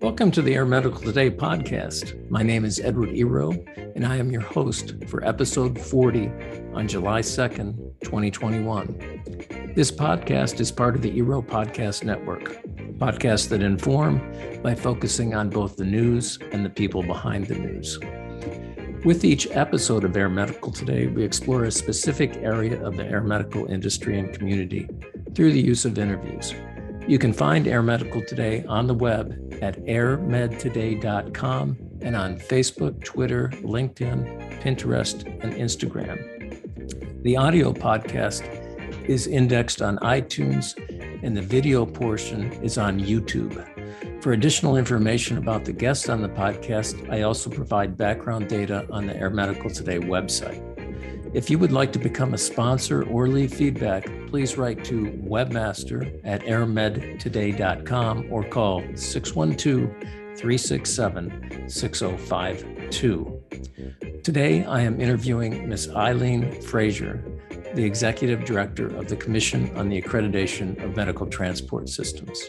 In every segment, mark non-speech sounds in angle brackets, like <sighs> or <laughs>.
Welcome to the Air Medical Today podcast. My name is Edward Ero, and I am your host for episode 40 on July 2nd, 2021. This podcast is part of the Ero Podcast Network, podcasts that inform by focusing on both the news and the people behind the news. With each episode of Air Medical Today, we explore a specific area of the air medical industry and community through the use of interviews. You can find Air Medical Today on the web at airmedtoday.com and on Facebook, Twitter, LinkedIn, Pinterest, and Instagram. The audio podcast is indexed on iTunes, and the video portion is on YouTube. For additional information about the guests on the podcast, I also provide background data on the Air Medical Today website. If you would like to become a sponsor or leave feedback, please write to webmaster at airmedtoday.com or call 612 367 6052. Today, I am interviewing Ms. Eileen Frazier, the Executive Director of the Commission on the Accreditation of Medical Transport Systems.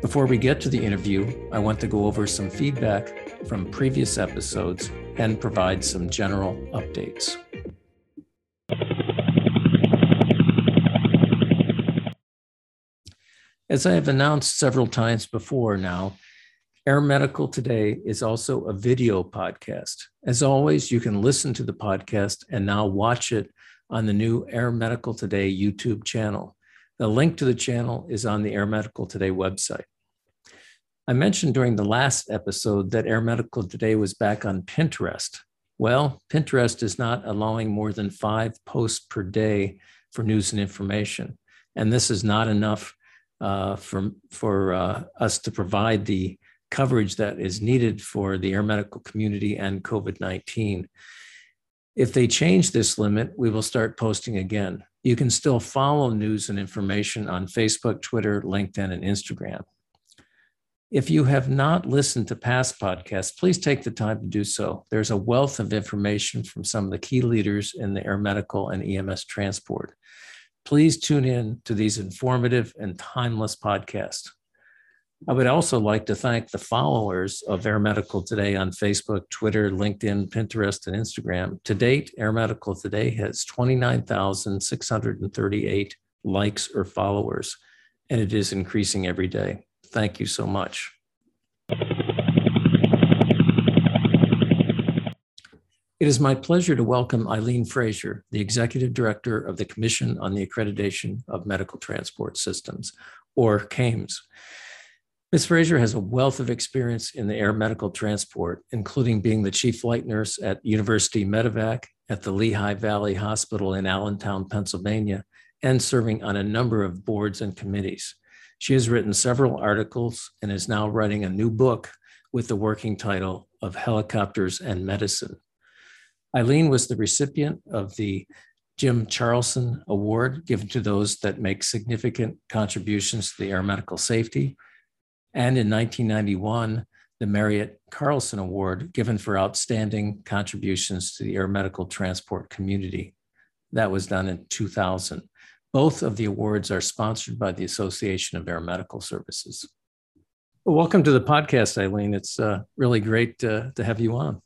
Before we get to the interview, I want to go over some feedback from previous episodes and provide some general updates. As I have announced several times before now, Air Medical Today is also a video podcast. As always, you can listen to the podcast and now watch it on the new Air Medical Today YouTube channel. The link to the channel is on the Air Medical Today website. I mentioned during the last episode that Air Medical Today was back on Pinterest. Well, Pinterest is not allowing more than five posts per day for news and information. And this is not enough uh, for, for uh, us to provide the coverage that is needed for the air medical community and COVID 19. If they change this limit, we will start posting again. You can still follow news and information on Facebook, Twitter, LinkedIn, and Instagram. If you have not listened to past podcasts, please take the time to do so. There's a wealth of information from some of the key leaders in the air medical and EMS transport. Please tune in to these informative and timeless podcasts. I would also like to thank the followers of Air Medical Today on Facebook, Twitter, LinkedIn, Pinterest, and Instagram. To date, Air Medical Today has 29,638 likes or followers, and it is increasing every day. Thank you so much. It is my pleasure to welcome Eileen Frazier, the Executive Director of the Commission on the Accreditation of Medical Transport Systems, or CAMTS. Ms. Frazier has a wealth of experience in the air medical transport, including being the chief flight nurse at University Medevac at the Lehigh Valley Hospital in Allentown, Pennsylvania, and serving on a number of boards and committees. She has written several articles and is now writing a new book with the working title of Helicopters and Medicine Eileen was the recipient of the Jim Charlson Award given to those that make significant contributions to the air medical safety. And in 1991, the Marriott Carlson Award given for outstanding contributions to the air medical transport community. That was done in 2000. Both of the awards are sponsored by the Association of Air Medical Services. Welcome to the podcast, Eileen. It's uh, really great to, to have you on.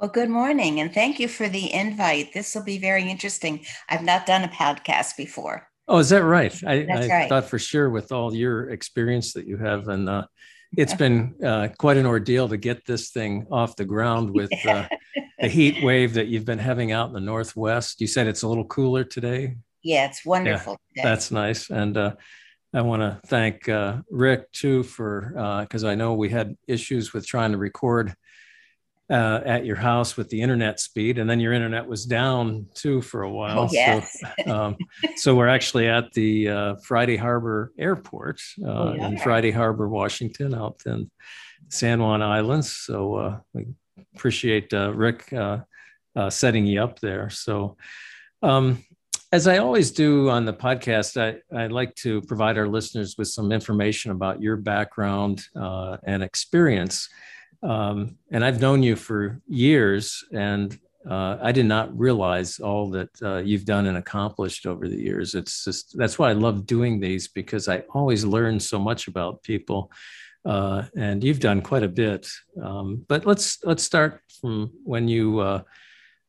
Well, good morning, and thank you for the invite. This will be very interesting. I've not done a podcast before. Oh, is that right? I, I right. thought for sure with all your experience that you have, and uh, it's been uh, quite an ordeal to get this thing off the ground <laughs> with uh, the heat wave that you've been having out in the Northwest. You said it's a little cooler today. Yeah, it's wonderful. Yeah, that's nice, and uh, I want to thank uh, Rick too for because uh, I know we had issues with trying to record uh, at your house with the internet speed, and then your internet was down too for a while. Oh, yes. So, <laughs> um, so we're actually at the uh, Friday Harbor Airport uh, oh, yeah. in Friday Harbor, Washington, out in San Juan Islands. So uh, we appreciate uh, Rick uh, setting you up there. So. Um, as I always do on the podcast, I, I like to provide our listeners with some information about your background and experience. Um, and I've known you for years, and uh, I did not realize all that uh, you've done and accomplished over the years. It's just that's why I love doing these because I always learn so much about people, uh, and you've done quite a bit. Um, but let's let's start from when you uh,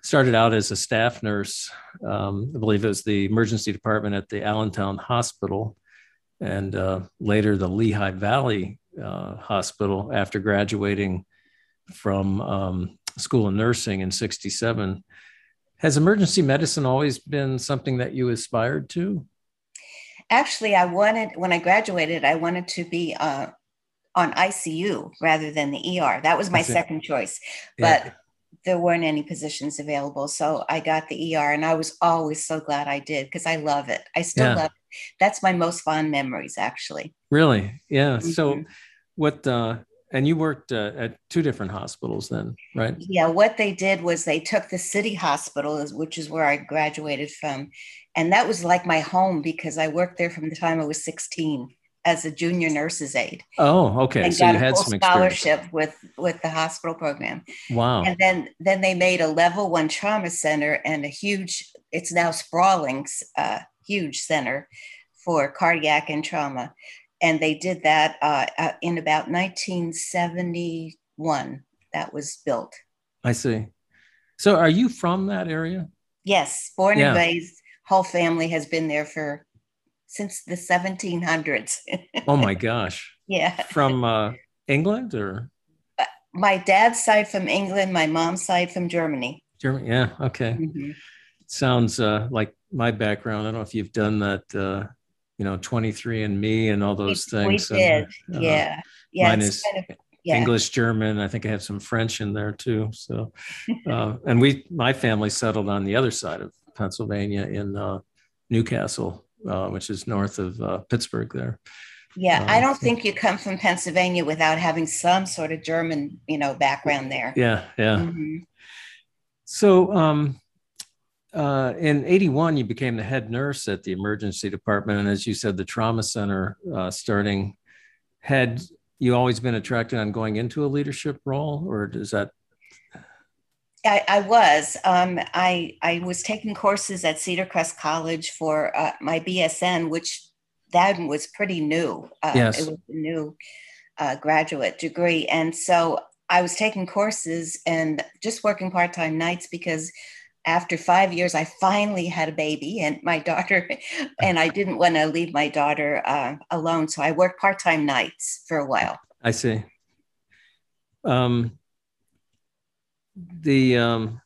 started out as a staff nurse. Um, I believe it was the emergency department at the Allentown Hospital, and uh, later the Lehigh Valley uh, Hospital after graduating from um, school of nursing in 67 has emergency medicine always been something that you aspired to actually i wanted when i graduated i wanted to be uh, on icu rather than the er that was my <laughs> second choice but yeah. there weren't any positions available so i got the er and i was always so glad i did because i love it i still yeah. love it that's my most fond memories actually really yeah mm-hmm. so what uh and you worked uh, at two different hospitals then, right? Yeah, what they did was they took the city hospital, which is where I graduated from. And that was like my home because I worked there from the time I was 16 as a junior nurse's aide. Oh, okay. And so got you had some scholarship with with the hospital program. Wow. And then then they made a level one trauma center and a huge, it's now sprawling, uh, huge center for cardiac and trauma. And they did that uh, uh, in about 1971 that was built. I see. So are you from that area? Yes born yeah. and raised whole family has been there for since the 1700s oh my <laughs> gosh. Yeah. From uh, england or? Uh, my dad's side from england my mom's side from germany. Germany yeah okay. Mm-hmm. sounds uh, like my background i don't know if you've done that uh, you know 23 and me and all those we, things we did. uh, yeah. Yeah mine is kind of, yeah. english german i think i have some french in there too so uh, and we my family settled on the other side of pennsylvania in uh, newcastle uh, which is north of uh, pittsburgh there. Yeah i don't think you come from pennsylvania without having some sort of german you know background there. Yeah yeah. Mm-hmm. so um uh, in 81, you became the head nurse at the emergency department. And as you said, the trauma center uh, starting had you always been attracted on going into a leadership role or does that? I, I was. Um, I, I was taking courses at Cedar Crest College for uh, my BSN, which that was pretty new. Uh, yes. It was a new uh, graduate degree. And so I was taking courses and just working part time nights because after five years, I finally had a baby and my daughter, <laughs> and I didn't want to leave my daughter uh, alone. So I worked part time nights for a while. I see. Um, the um,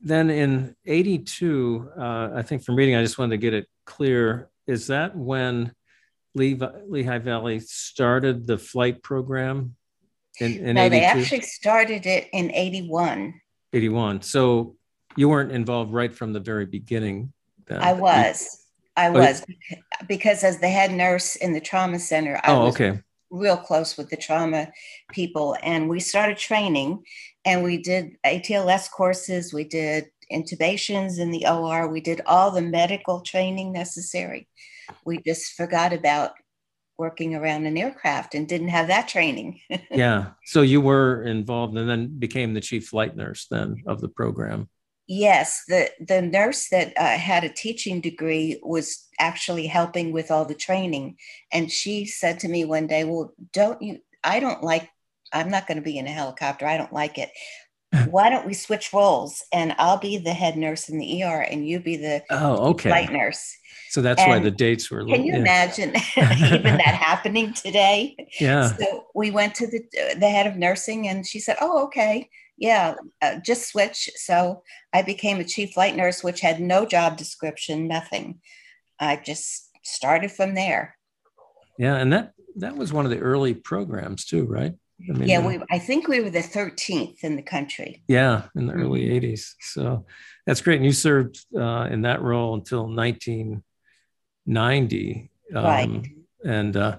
then in 82, uh, I think from reading, I just wanted to get it clear. Is that when Lehigh Valley started the flight program? In, in no, 82? they actually started it in 81. 81. So you weren't involved right from the very beginning. Then. I was. I was because as the head nurse in the trauma center, I oh, was okay. real close with the trauma people. And we started training and we did ATLS courses, we did intubations in the OR, we did all the medical training necessary. We just forgot about working around an aircraft and didn't have that training. <laughs> yeah. So you were involved and then became the chief flight nurse then of the program. Yes, the the nurse that uh, had a teaching degree was actually helping with all the training, and she said to me one day, "Well, don't you? I don't like. I'm not going to be in a helicopter. I don't like it. <laughs> Why don't we switch roles? And I'll be the head nurse in the ER, and you be the oh, okay, flight nurse." So that's and why the dates were. Can you yeah. imagine <laughs> <laughs> even that happening today? Yeah. So we went to the the head of nursing, and she said, "Oh, okay, yeah, uh, just switch." So I became a chief flight nurse, which had no job description, nothing. I just started from there. Yeah, and that that was one of the early programs too, right? I mean, yeah, we. I think we were the 13th in the country. Yeah, in the early 80s. So that's great. And you served uh, in that role until 19- 90. Um, right. And uh,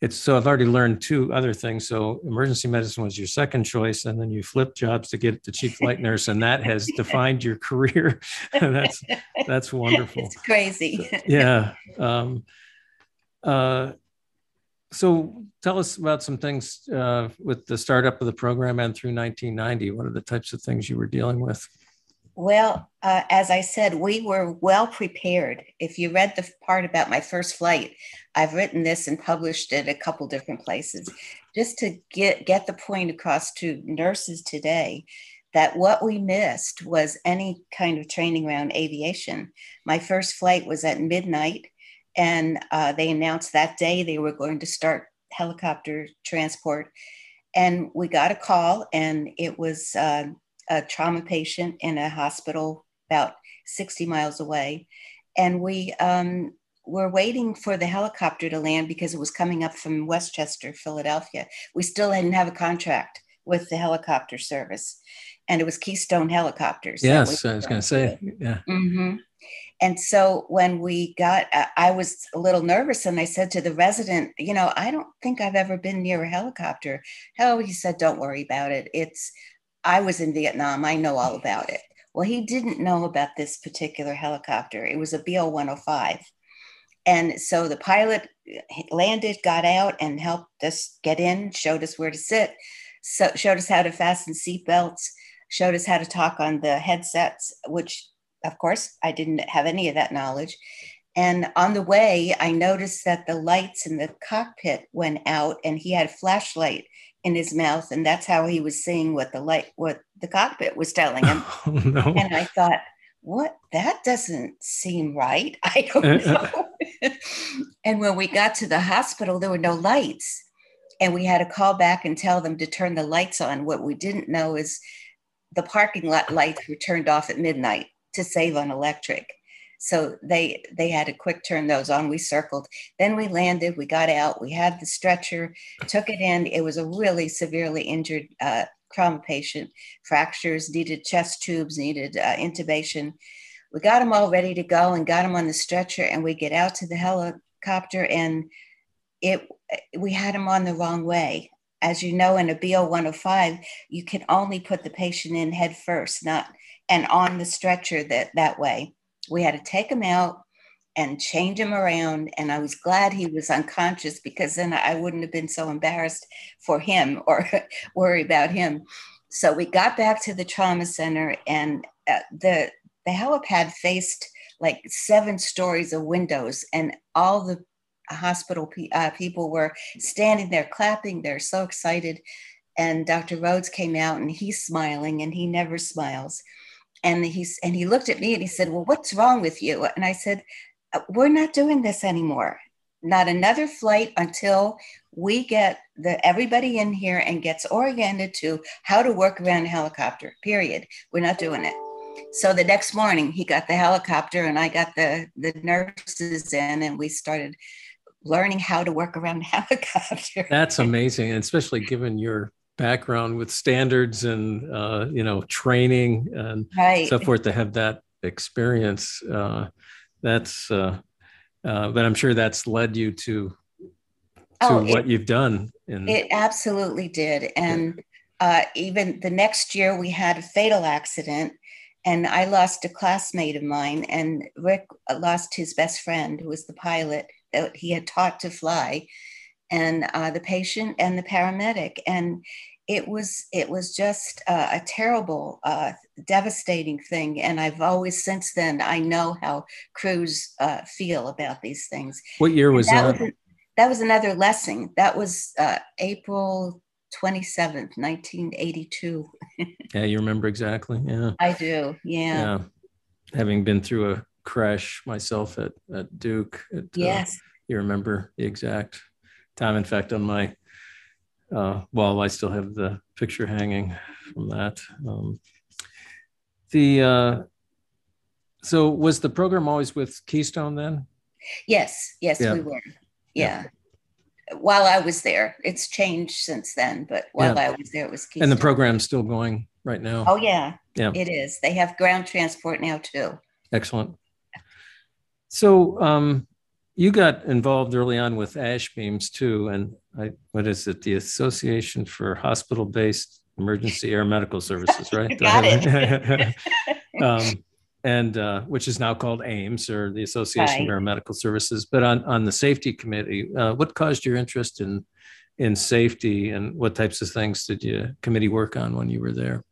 it's so I've already learned two other things. So emergency medicine was your second choice, and then you flipped jobs to get the chief flight nurse, and that has <laughs> defined your career. <laughs> that's that's wonderful. It's crazy. Yeah. Um, uh, so tell us about some things uh, with the startup of the program and through 1990. What are the types of things you were dealing with? Well, uh, as I said, we were well prepared. If you read the part about my first flight, I've written this and published it a couple different places, just to get get the point across to nurses today that what we missed was any kind of training around aviation. My first flight was at midnight, and uh, they announced that day they were going to start helicopter transport. And we got a call, and it was uh, a trauma patient in a hospital about 60 miles away. And we um, were waiting for the helicopter to land because it was coming up from Westchester, Philadelphia. We still didn't have a contract with the helicopter service, and it was Keystone Helicopters. Yes, I was going to say, yeah. Mm-hmm. And so when we got, uh, I was a little nervous and I said to the resident, you know, I don't think I've ever been near a helicopter. Oh, he said, don't worry about it. It's, I was in Vietnam. I know all about it. Well, he didn't know about this particular helicopter. It was a BO 105. And so the pilot landed, got out, and helped us get in, showed us where to sit, so showed us how to fasten seatbelts, showed us how to talk on the headsets, which of course, I didn't have any of that knowledge. And on the way, I noticed that the lights in the cockpit went out and he had a flashlight in his mouth. And that's how he was seeing what the light, what the cockpit was telling him. <laughs> Oh, no. And I thought, what? That doesn't seem right. <laughs> I don't eh, eh. know. and when we got to the hospital, there were no lights. And we had to call back and tell them to turn the lights on. What we didn't know is the parking lot lights were turned off at midnight to save on electric. So they they had to quick turn those on. We circled. Then we landed. We got out. We had the stretcher. Took it in. It was a really severely injured uh, trauma patient. Fractures. Needed chest tubes. Needed uh, intubation. We got him all ready to go and got him on the stretcher. And we get out to the helicopter and it we had him on the wrong way. As you know, in a BO 105, you can only put the patient in head first, not and on the stretcher that that way. We had to take him out and change him around. And I was glad he was unconscious because then I wouldn't have been so embarrassed for him <laughs> or worry about him. So we got back to the trauma center, and uh, the the helipad faced like seven stories of windows, and all the hospital pe- uh, people were standing there clapping. They're so excited. And Dr. Rhodes came out, and he's smiling, and he never smiles and he's and he looked at me and he said well what's wrong with you? And i said uh, we're not doing this anymore. Not another flight until we get the everybody in here and gets oriented to how to work around a helicopter period. We're not doing it. So the next morning he got the helicopter and i got the the nurses in and we started learning how to work around a <laughs> helicopter. That's amazing and especially given your background with standards and uh, you know training and right. so forth to have that experience. Uh, that's uh, uh, but I'm sure that's led you to to oh, what it, you've done. In, it absolutely did, and uh, even the next year we had a fatal accident. And I lost a classmate of mine, and Rick lost his best friend, who was the pilot that he had taught to fly and uh, the patient and the paramedic and it was it was just uh, a terrible uh, devastating thing and i've always since then i know how crews uh, feel about these things. What year was that that? was, that was another lesson. That was uh, april 27th 1982 <laughs> yeah you remember exactly yeah. I do yeah. Yeah. Having been through a crash myself at, at duke at, uh, yes. you remember the exact time in fact on my uh, well, I still have the picture hanging from that. Um, the uh, so was the program always with Keystone then? Yes, yes, yeah. we were. Yeah. yeah. While I was there, it's changed since then, but while yeah. I was there, it was Keystone. And the program's still going right now. Oh yeah, yeah, it is. They have ground transport now too. Excellent. So, um, you got involved early on with ASHBEAMS too, and I, what is it? The Association for Hospital-Based Emergency Air Medical Services, right? <laughs> got it. <laughs> um, and uh, which is now called AAMS or the Association right. of Aeromedical Services. But on on the safety committee, uh, what caused your interest in in safety, and what types of things did you committee work on when you were there?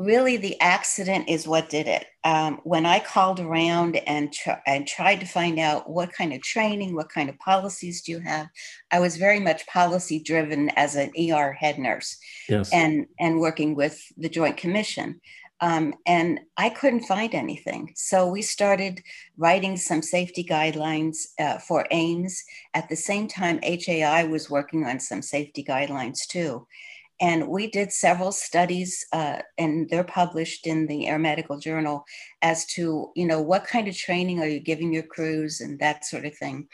Really the accident is what did it. Um, when I called around and, tr- and tried to find out what kind of training, what kind of policies do you have, I was very much policy driven as an ER head nurse yes. and, and working with the Joint Commission. Um, and I couldn't find anything. So we started writing some safety guidelines uh, for AAMS. At the same time, HAI was working on some safety guidelines too. And we did several studies, uh, and they're published in the Air Medical Journal as to, you know, what kind of training are you giving your crews and that sort of thing.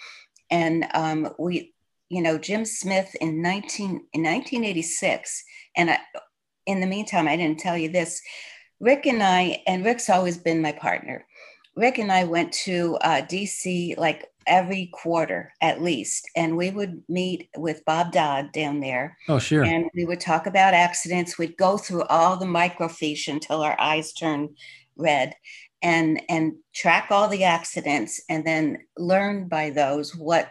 And um, we, you know, Jim Smith in 19 in 1986, and I, in the meantime, I didn't tell you this. Rick and I, and Rick's always been my partner. Rick and I went to uh, DC like every quarter at least. And we would meet with Bob Dodd down there. Oh, sure. And we would talk about accidents. We'd go through all the microfiche until our eyes turned red and and track all the accidents and then learn by those what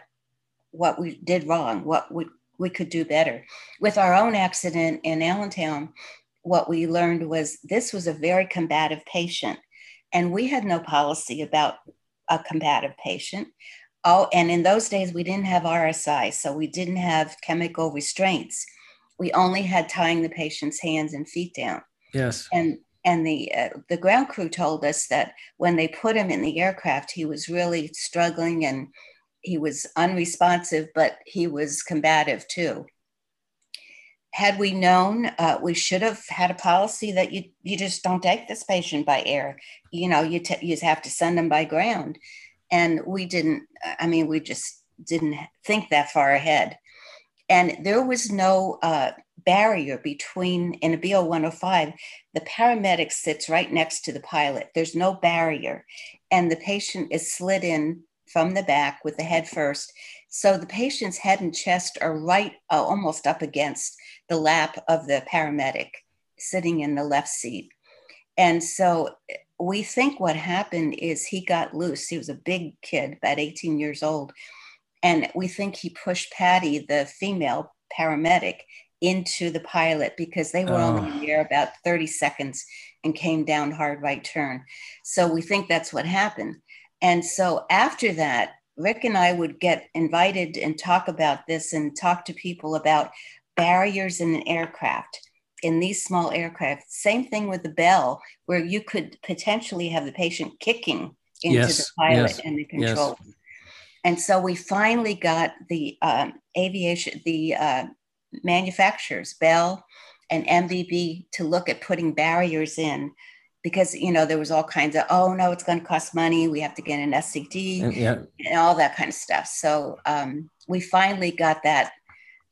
what we did wrong, what we, we could do better. With our own accident in Allentown, what we learned was this was a very combative patient. And we had no policy about a combative patient. Oh, and in those days, we didn't have RSI, so we didn't have chemical restraints. We only had tying the patient's hands and feet down. Yes. And and the uh, the ground crew told us that when they put him in the aircraft, he was really struggling and he was unresponsive, but he was combative too. Had we known, uh, we should have had a policy that you you just don't take this patient by air. You know, you t- you have to send them by ground and we didn't i mean we just didn't think that far ahead. And there was no uh, barrier between in a BO 105 the paramedic sits right next to the pilot. There's no barrier. And the patient is slid in from the back with the head first. So the patient's head and chest are right uh, almost up against the lap of the paramedic sitting in the left seat. And so we think what happened is he got loose. He was a big kid, about 18 years old. And we think he pushed Patty, the female paramedic, into the pilot because they were oh. only in the air about 30 seconds and came down hard right turn. So we think that's what happened. And so after that, Rick and I would get invited and talk about this and talk to people about barriers in an aircraft in these small aircraft. Same thing with the bell, where you could potentially have the patient kicking into yes, the pilot yes, and the control. Yes. And so we finally got the um, aviation, the uh, manufacturers, Bell and MBB, to look at putting barriers in because you know there was all kinds of oh no it's going to cost money we have to get an SCD yeah. and all that kind of stuff so um, we finally got that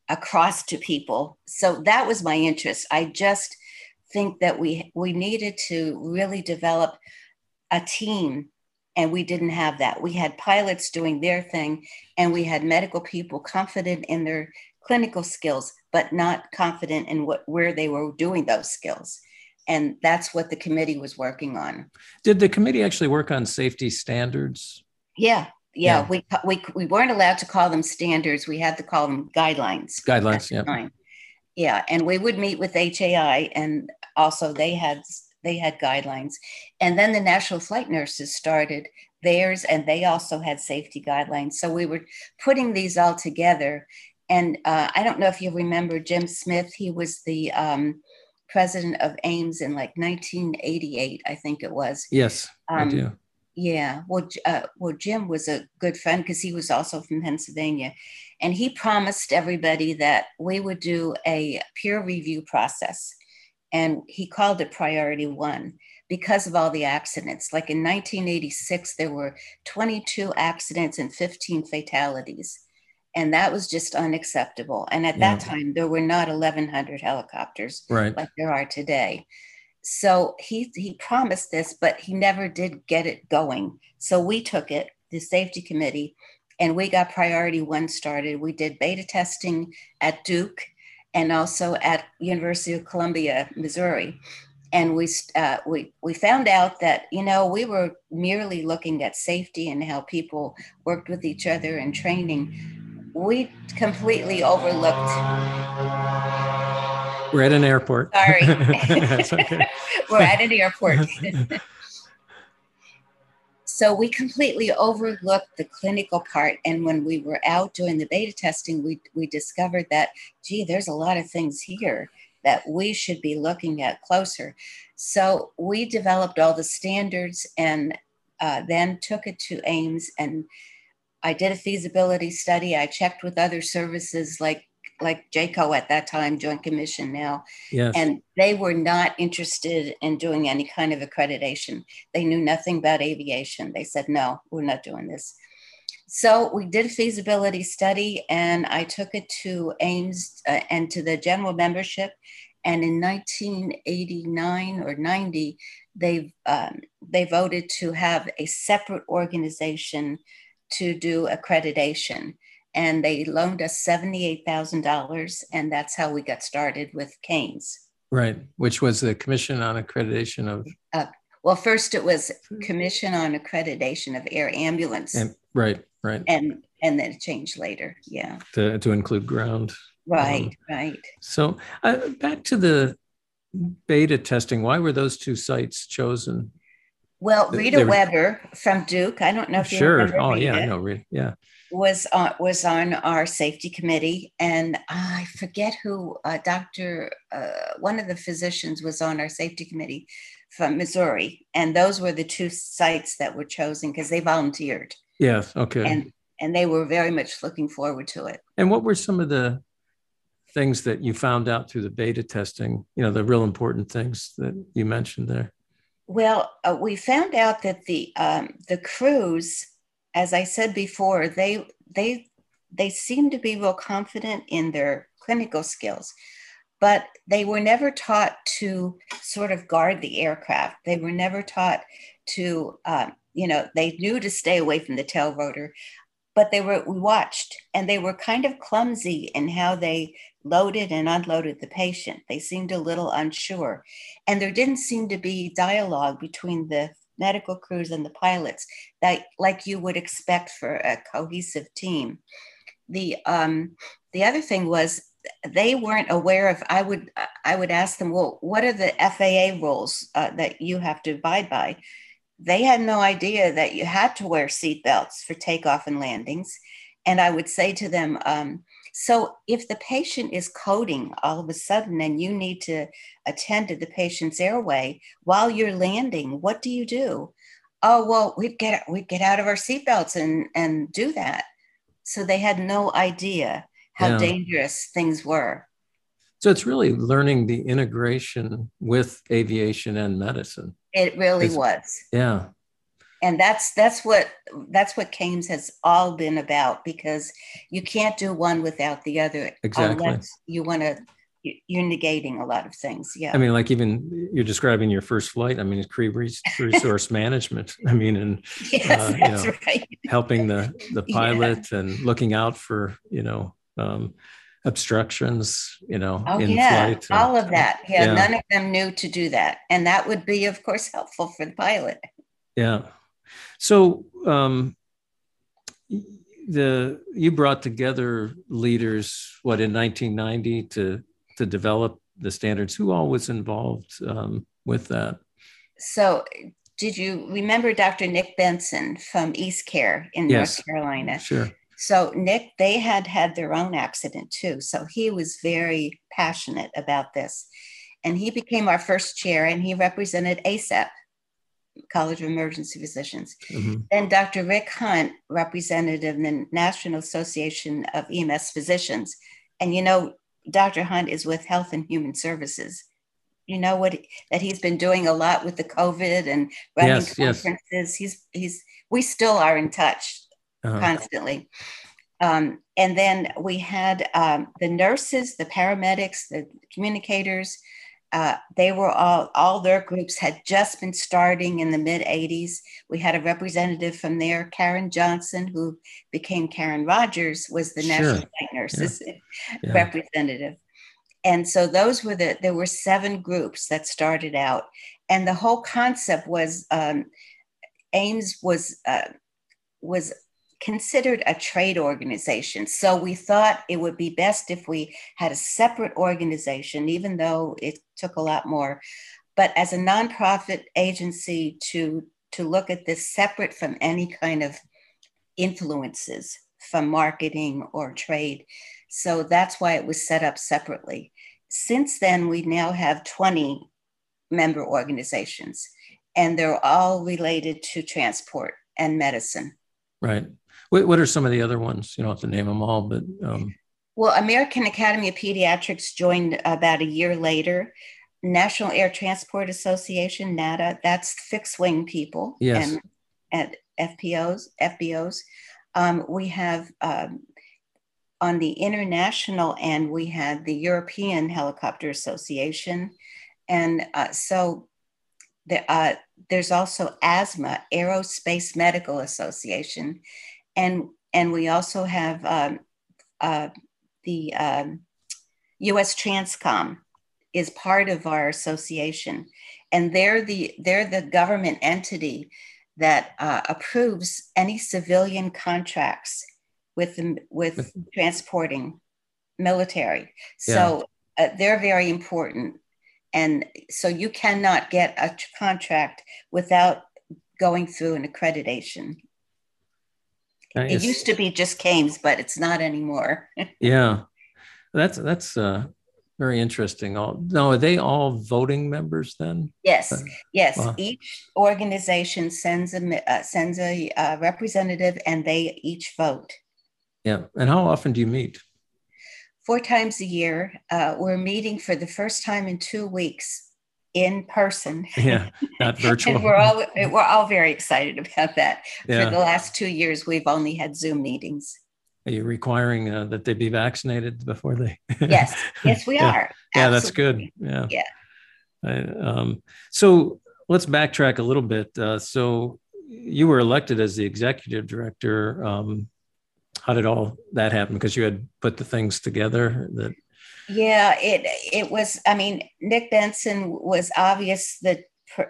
across to people. So that was my interest. I just think that we we needed to really develop a team and we didn't have that. We had pilots doing their thing and we had medical people confident in their clinical skills but not confident in what where they were doing those skills. And that's what the committee was working on. Did the committee actually work on safety standards? Yeah, yeah, yeah, we we we weren't allowed to call them standards. We had to call them guidelines. Guidelines, yeah. Yeah, and we would meet with HAI, and also they had they had guidelines, and then the National Flight Nurses started theirs, and they also had safety guidelines. So we were putting these all together. And uh, I don't know if you remember Jim Smith. He was the um, president of AAMS in like 1988, I think it was. Yes, um, I do yeah, well, uh, well, Jim was a good friend because he was also from Pennsylvania, and he promised everybody that we would do a peer review process, and he called it Priority One because of all the accidents. Like in 1986, there were 22 accidents and 15 fatalities, and that was just unacceptable. And at yeah. that time, there were not 1,100 helicopters right. like there are today so he he promised this but he never did get it going so we took it the safety committee and we got priority one started we did beta testing at duke and also at university of columbia missouri and we uh, we we found out that you know we were merely looking at safety and how people worked with each other and training. We completely overlooked. We're at an airport. Sorry, <laughs> we're at an airport. <laughs> so we completely overlooked the clinical part. And when we were out doing the beta testing, we, we discovered that, gee, there's a lot of things here that we should be looking at closer. So we developed all the standards and uh, then took it to AAMS and I did a feasibility study. I checked with other services like like JCAHO at that time, Joint Commission now. Yes. And they were not interested in doing any kind of accreditation. They knew nothing about aviation. They said, no, we're not doing this. So we did a feasibility study and I took it to AAMS uh, and to the general membership. And in 1989 or 90, they um, they voted to have a separate organization to do accreditation and they loaned us $78,000. And that's how we got started with CAMTS. Right, which was the Commission on Accreditation of. Uh, well, first it was Commission on Accreditation of Air Ambulance. And, right, right. And and then it changed later. Yeah. To, to include ground. Right, um, right. So uh, back to the beta testing. Why were those two sites chosen? Well, Rita were, Weber from Duke. I don't know if you sure. remember. Sure. Oh, Rita. yeah, I know. Rita. Yeah was on was on our safety committee, and I forget who uh, Doctor uh, one of the physicians was on our safety committee from Missouri, and those were the two sites that were chosen because they volunteered. Yes. Okay. And and they were very much looking forward to it. And what were some of the things that you found out through the beta testing? You know, the real important things that you mentioned there. Well, uh, we found out that the um, the crews as I said before, they they they seem to be real confident in their clinical skills, but they were never taught to sort of guard the aircraft. They were never taught to, uh, you know, they knew to stay away from the tail rotor, but they were we watched and they were kind of clumsy in how they loaded and unloaded the patient. They seemed a little unsure, and there didn't seem to be dialogue between the medical crews and the pilots that like you would expect for a cohesive team. The um the other thing was they weren't aware of i would i would ask them well what are the faa rules uh, that you have to abide by? They had no idea that you had to wear seat belts for takeoff and landings. And i would say to them um, so if the patient is coding all of a sudden and you need to attend to the patient's airway while you're landing, what do you do? Oh, well, we'd get we'd get out of our seatbelts and and do that. So they had no idea how yeah. dangerous things were. So it's really learning the integration with aviation and medicine. It really it's, was. Yeah and that's that's what that's what CAMTS has all been about because you can't do one without the other exactly you want to you're negating a lot of things yeah i mean like even you're describing your first flight i mean it's crew resource management <laughs> i mean and yes, uh, you know, right. helping the the <laughs> pilot yeah. and looking out for you know um, obstructions you know oh, yeah. And, all of that yeah, yeah none of them knew to do that and that would be of course helpful for the pilot yeah so um, the you brought together leaders what in 1990 to to develop the standards. Who all was involved um, with that? So did you remember Dr. Nick Benson from East Care in yes. North Carolina? Sure. So Nick, they had had their own accident too. So he was very passionate about this. And he became our first chair and he represented ACEP, College of Emergency Physicians. Mm-hmm. Then Dr. Rick Hunt, representative in the National Association of EMS Physicians. And you know, Dr. Hunt is with Health and Human Services. You know what that he's been doing a lot with the COVID and running yes, conferences. Yes. He's he's we still are in touch uh-huh. constantly. Um, and then we had um, the nurses, the paramedics, the communicators, uh, they were all all their groups had just been starting in the mid 80s we had a representative from there karen johnson who became karen rogers was the sure. national flight nurses yeah. Yeah. representative and so those were the there were seven groups that started out and the whole concept was um, AAMS was uh, was considered a trade organization so we thought it would be best if we had a separate organization even though it took a lot more but as a nonprofit agency to to look at this separate from any kind of influences from marketing or trade so that's why it was set up separately since then, we now have 20 member organizations, and they're all related to transport and medicine. Right. What, what are some of the other ones? You don't have to name them all, but. Um... Well, American Academy of Pediatrics joined about a year later. National Air Transport Association, NATA, that's fixed wing people yes. and, and FPOs, FBOs. Um, we have um, on the international end, we had the European Helicopter Association. And uh, so the, uh, there's also ASMA, Aerospace Medical Association. And, and we also have um, uh, the um, US Transcom is part of our association. And they're the, they're the government entity that uh, approves any civilian contracts with with transporting military. So yeah. uh, they're very important, and so you cannot get a contract without going through an accreditation. It used to be just CAMTS, but it's not anymore. <laughs> yeah, that's that's uh, very interesting. All now, are they all voting members then? Yes, uh, yes. Wow. Each organization sends a uh, sends a uh, representative, and they each vote. Yeah. And how often do you meet? Four times a year. Uh, we're meeting for the first time in two weeks in person. <laughs> Yeah, not virtual. and we're all we're all very excited about that. Yeah. For the last two years, we've only had Zoom meetings. Are you requiring uh, that they be vaccinated before they? <laughs> yes, yes, we yeah. are. Yeah, that's good. Yeah, yeah. I, um, so let's backtrack a little bit. Uh, so you were elected as the executive director um, how did all that happen? Because you had put the things together that. Yeah, it it was. I mean, Nick Benson was obvious the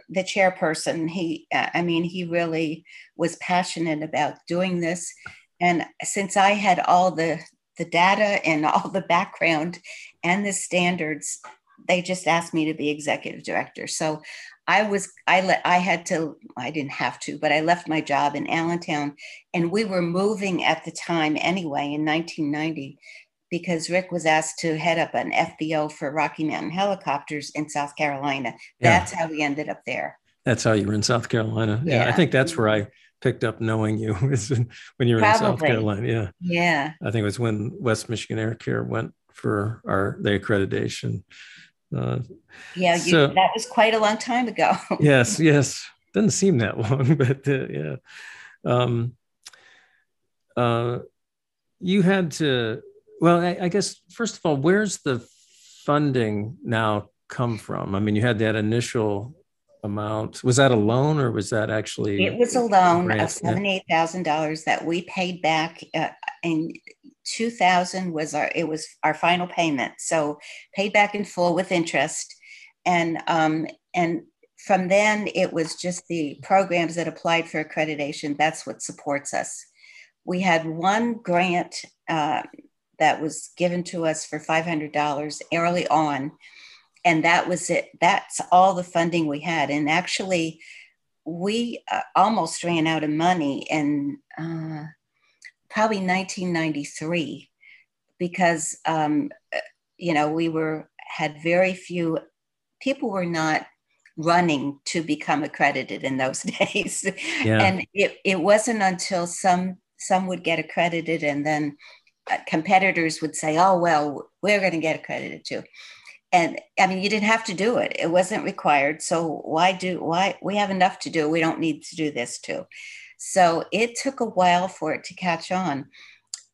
the chairperson. He, I mean, he really was passionate about doing this, and since I had all the the data and <laughs> all the background and the standards, they just asked me to be executive director. So I was I let I had to I didn't have to, but I left my job in Allentown, and we were moving at the time anyway in 1990 because Rick was asked to head up an FBO for Rocky Mountain Helicopters in South Carolina. That's yeah. how we ended up there. That's how you were in South Carolina. Yeah, yeah. I think that's where I picked up knowing you <laughs> when you were Probably. in South Carolina. Yeah, yeah. I think it was when West Michigan Air Care went for our the accreditation. Uh, yeah, you, so, that was quite a long time ago. <laughs> yes, yes. Doesn't seem that long, <laughs> but uh, yeah. Um, uh, you had to, well, I, I guess, first of all, where's the funding now come from? I mean, you had that initial amount. Was that a loan or was that actually? It was a loan of $78,000 that we paid back uh, in 2000 was our it was our final payment so paid back in full with interest and um and from then it was just the programs that applied for accreditation that's what supports us we had one grant uh, that was given to us for $500 early on. And that was it. That's all the funding we had. And actually we uh, almost ran out of money and uh, probably 1993 because um, you know we were had very few people were not running to become accredited in those <laughs> days. Yeah. and it, it wasn't until some some would get accredited and then competitors would say oh well we're going to get accredited too and i mean you didn't have to do it it wasn't required so why do why we have enough to do we don't need to do this too so it took a while for it to catch on.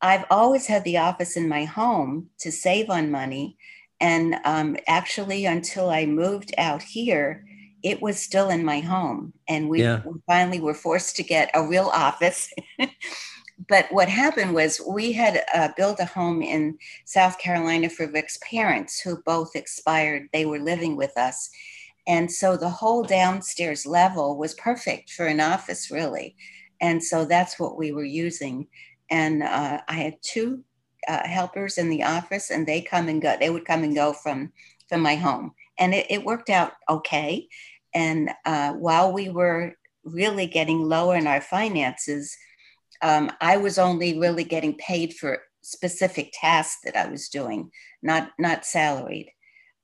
I've always had the office in my home to save on money. And um, actually, until I moved out here, it was still in my home. And we, yeah. we finally were forced to get a real office. <laughs> but what happened was we had uh, built a home in South Carolina for Rick's parents, who both expired. They were living with us. And so the whole downstairs level was perfect for an office, really. And so that's what we were using. And uh, I had two uh, helpers in the office, and they come and go. They would come and go from from my home, and it, it worked out okay. And uh, while we were really getting lower in our finances, um, I was only really getting paid for specific tasks that I was doing, not not salaried.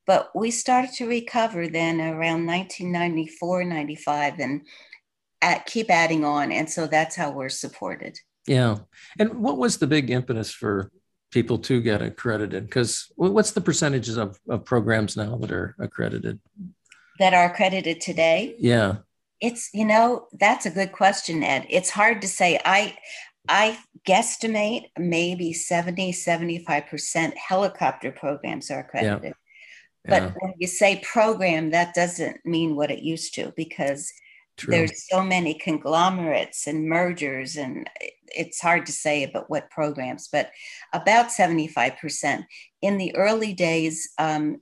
But we started to recover then around 1994, 95, and at, keep adding on. And so that's how we're supported. Yeah. And what was the big impetus for people to get accredited? Because what's the percentages of, of programs now that are accredited? That are accredited today? Yeah. It's, you know, that's a good question, Ed. It's hard to say. I, I guesstimate maybe 70, 75% helicopter programs are accredited. Yeah. But yeah. when you say program, that doesn't mean what it used to because True. there's so many conglomerates and mergers, and it's hard to say about what programs, but about 75%. In the early days, um,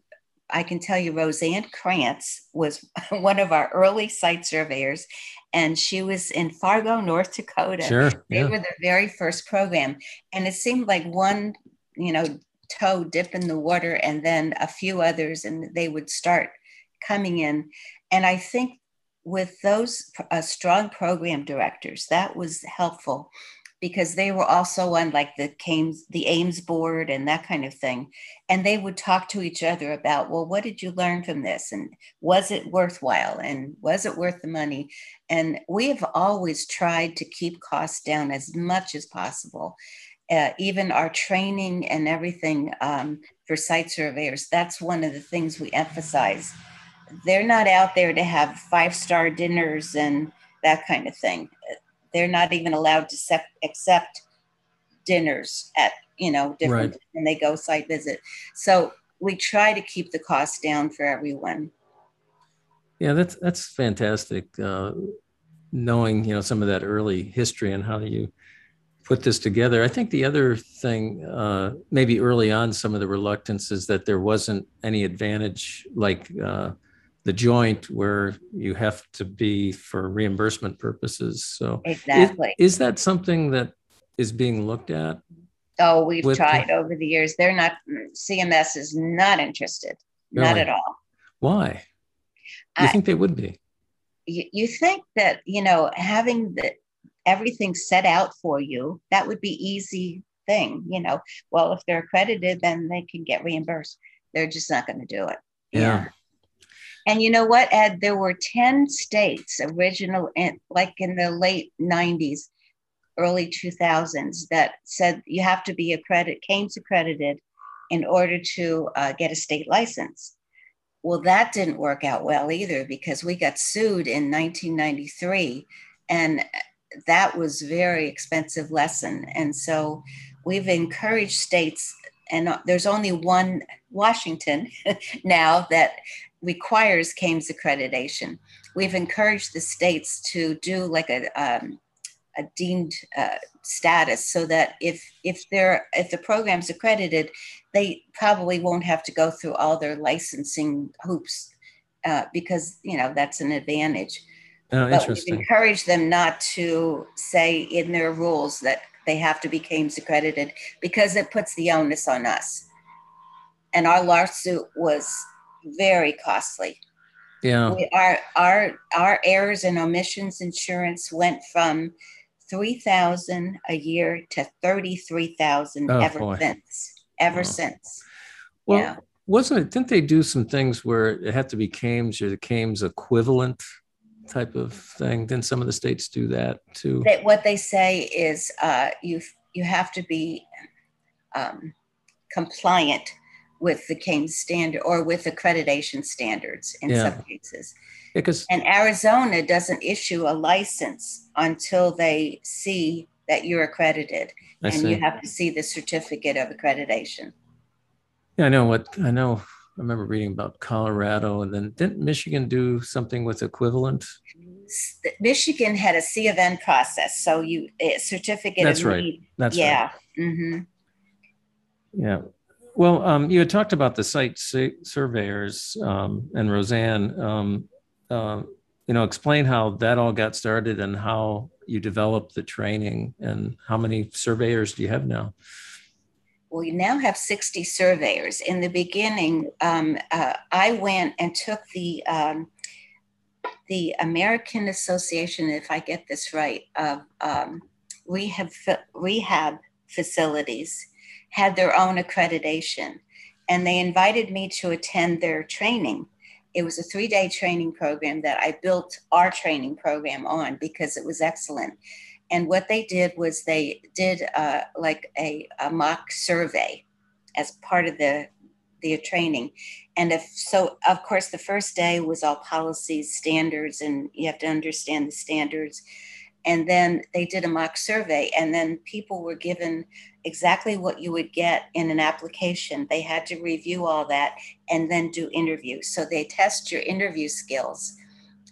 I can tell you Roseanne Krantz was <laughs> one of our early site surveyors, and she was in Fargo, North Dakota. Sure, they yeah. were the very first program, and it seemed like one, you know, toe dip in the water, and then a few others, and they would start coming in. And I think with those uh, strong program directors, that was helpful because they were also on like the AAMS, the AAMS board and that kind of thing. And they would talk to each other about, well, what did you learn from this? And was it worthwhile? And was it worth the money? And we have always tried to keep costs down as much as possible. Uh, even our training and everything um, for site surveyors, that's one of the things we emphasize. They're not out there to have five star dinners and that kind of thing they're not even allowed to accept, accept dinners at you know different right. and they go site visit. So we try to keep the cost down for everyone. Yeah that's that's fantastic uh, knowing you know some of that early history and how you put this together. I think the other thing uh, maybe early on some of the reluctance is that there wasn't any advantage like uh, the joint where you have to be for reimbursement purposes. So exactly, is, is that something that is being looked at? Oh, we've tried over the years. They're not. CMS is not interested. Really? Not at all. Why? You I, think they would be? You, you think that you know having the everything set out for you that would be easy thing. You know, well if they're accredited, then they can get reimbursed. They're just not going to do it. yeah. yeah. And you know what, Ed? There were 10 states original, like in the late 90s, early 2000s, that said you have to be accredited, CAMTS accredited in order to uh, get a state license. Well, that didn't work out well either because we got sued in 1993 and that was very expensive lesson. And so we've encouraged states and there's only one Washington <laughs> now that requires CAMTS accreditation. We've encouraged the states to do like a, um, a deemed uh, status so that if if they're if the program's accredited, they probably won't have to go through all their licensing hoops uh, because you know that's an advantage. Oh, but interesting. We've encouraged them not to say in their rules that they have to be CAMTS accredited because it puts the onus on us. And our lawsuit was very costly. Yeah. We, our our our errors and omissions insurance went from three thousand a year to thirty three thousand oh, ever boy. since. Ever oh. since. Well, yeah. wasn't it? Didn't they do some things where it had to be CAMTS or the CAMTS equivalent type of thing? Didn't some of the states do that too? That what they say is uh, you you have to be um, compliant with the CAMTS standard or with accreditation standards in yeah. some cases. Because and Arizona doesn't issue a license until they see that you're accredited, I and see. you have to see the certificate of accreditation. Yeah, I know what I know. I remember reading about Colorado, and then didn't Michigan do something with equivalent? Michigan had a C of N process, so you a certificate. That's right. Need. That's yeah. right. Mm-hmm. Yeah. Well, um, you had talked about the site surveyors um, and Roseanne. Um, uh, you know, explain how that all got started and how you developed the training and how many surveyors do you have now? Well, we now have 60 surveyors. In the beginning, um, uh, I went and took the um, the American Association, if I get this right, of um, rehab rehab facilities had their own accreditation, and they invited me to attend their training it was a three day training program that I built our training program on because it was excellent. And what they did was they did uh, like a, a, mock survey as part of the the training. And if so, of course, the first day was all policies, standards, and you have to understand the standards. And then they did a mock survey, and then people were given exactly what you would get in an application. They had to review all that and then do interviews. So they test your interview skills.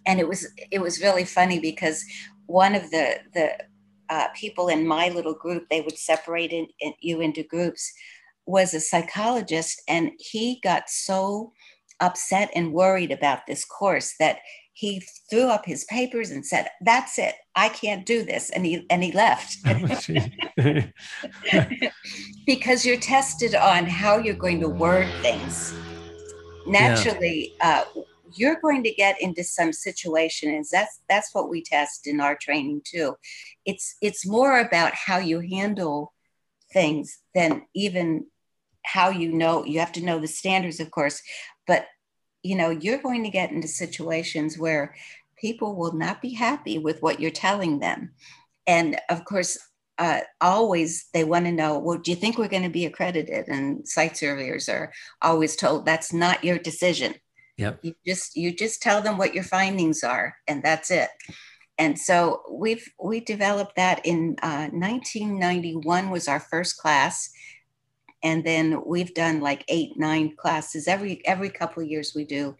And it was it was really funny because one of the the uh, people in my little group, they would separate in, in, you into groups, was a psychologist, and he got so upset and worried about this course that he threw up his papers and said, "That's it. I can't do this," and he and he left. <laughs> <laughs> because you're tested on how you're going to word things. Naturally, yeah. uh, you're going to get into some situations. That's that's what we test in our training too. It's it's more about how you handle things than even how you know. You have to know the standards, of course, but you know, you're going to get into situations where people will not be happy with what you're telling them. And of course, uh, always they want to know, well, do you think we're going to be accredited? And site surveyors are always told that's not your decision. Yep. You just you just tell them what your findings are, and that's it. And so we've we developed that in uh, 1991 was our first class, and then we've done like eight nine classes every every couple years we do.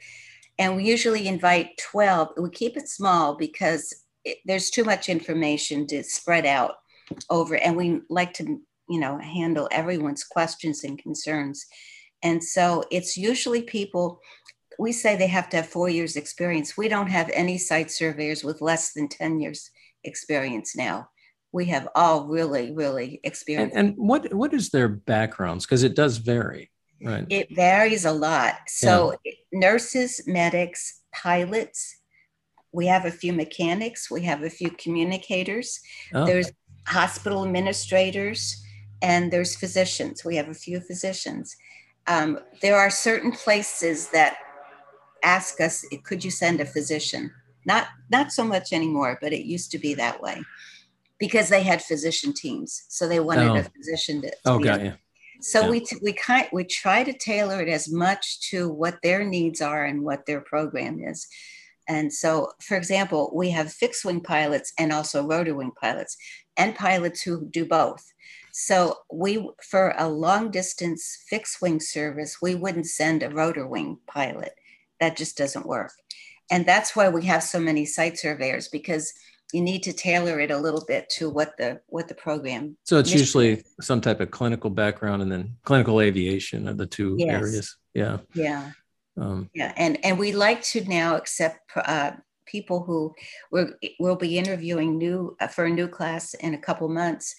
And we usually invite 12 we keep it small because it, there's too much information to spread out over and we like to you know handle everyone's questions and concerns. And so it's usually people we say they have to have four years experience. We don't have any site surveyors with less than 10 years experience now we have all really, really experienced. And, and what what is their backgrounds? Because it does vary, right? It varies a lot. So yeah. nurses, medics, pilots. We have a few mechanics. We have a few communicators. Oh. There's hospital administrators, and there's physicians. We have a few physicians. Um, there are certain places that ask us, "Could you send a physician?" Not not so much anymore, but it used to be that way because they had physician teams. So they wanted oh. a physician to. oh, got you. So yeah. we t- we kind we try to tailor it as much to what their needs are and what their program is. And so, for example, we have fixed wing pilots and also rotor wing pilots, and pilots who do both. So we, for a long distance fixed wing service, we wouldn't send a rotor wing pilot. That just doesn't work. And that's why we have so many site surveyors because you need to tailor it a little bit to what the what the program so it's usually some type of clinical background and then clinical aviation are the two yes. areas. Yeah. Yeah. Um, yeah and and we like to now accept uh, people who we're, will be interviewing new uh, for a new class in a couple months.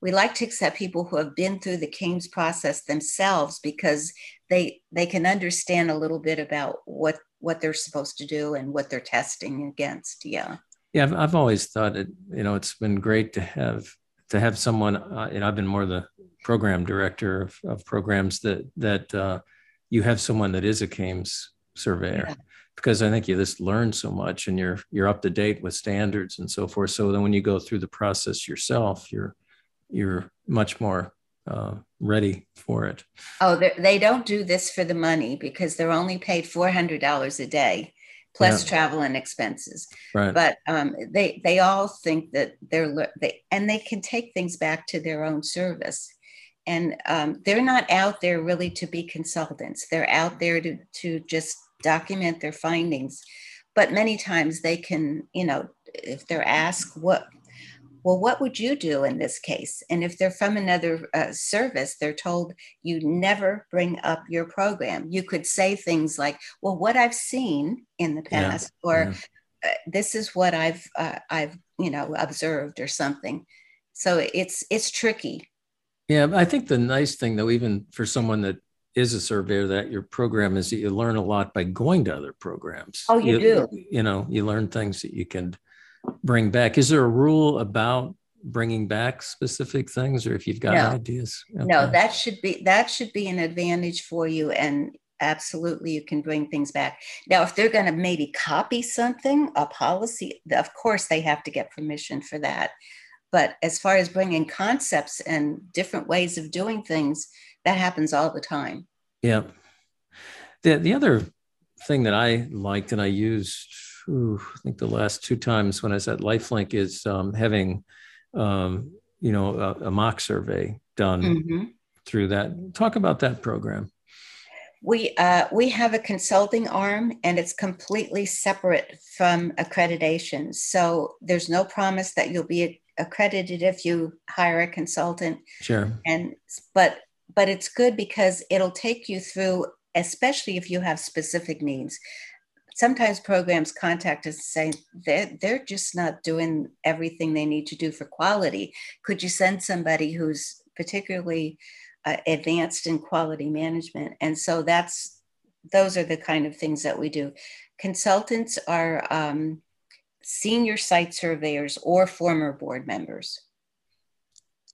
We like to accept people who have been through the CAMTS process themselves because they they can understand a little bit about what what they're supposed to do and what they're testing against. Yeah yeah, I've, I've always thought it. You know, it's been great to have to have someone. Uh, and I've been more the program director of, of programs that that uh, you have someone that is a CAMTS surveyor. Yeah. Because I think you just learn so much, and you're you're up to date with standards and so forth. So then, when you go through the process yourself, you're you're much more uh, ready for it. Oh, they don't do this for the money because they're only paid four hundred dollars a day plus yeah. travel and expenses. Right. But um, they they all think that they're they and they can take things back to their own service, and um, they're not out there really to be consultants. They're out there to to just document their findings. but many times they can, you know, if they're asked what well, what would you do in this case? And if they're from another uh, service, they're told you never bring up your program. You could say things like, well, what I've seen in the past, yeah, or yeah. Uh, this is what I've, uh, I've, you know, observed or something. So it's, it's tricky. Yeah. I think the nice thing though, even for someone that is a surveyor that your program is that you learn a lot by going to other programs. Oh, you, you do. You know, you learn things that you can bring back. Is there a rule about bringing back specific things, or if you've got no. ideas? Okay. No, that should be that should be an advantage for you, and absolutely you can bring things back. Now, if they're going to maybe copy something, a policy, of course they have to get permission for that. But as far as bringing concepts and different ways of doing things, that happens all the time. Yeah. The the other thing that I liked and I used ooh, I think the last two times when I was at Lifelink is um, having, um, you know, a, a, mock survey done mm-hmm. through that. Talk about that program. We uh, we have a consulting arm, and it's completely separate from accreditation. So there's no promise that you'll be accredited if you hire a consultant. Sure. And but but it's good because it'll take you through especially if you have specific needs sometimes programs contact us and say they're, they're just not doing everything they need to do for quality. Could you send somebody who's particularly uh, advanced in quality management? And so that's those are the kind of things that we do. Consultants are um, senior site surveyors or former board members.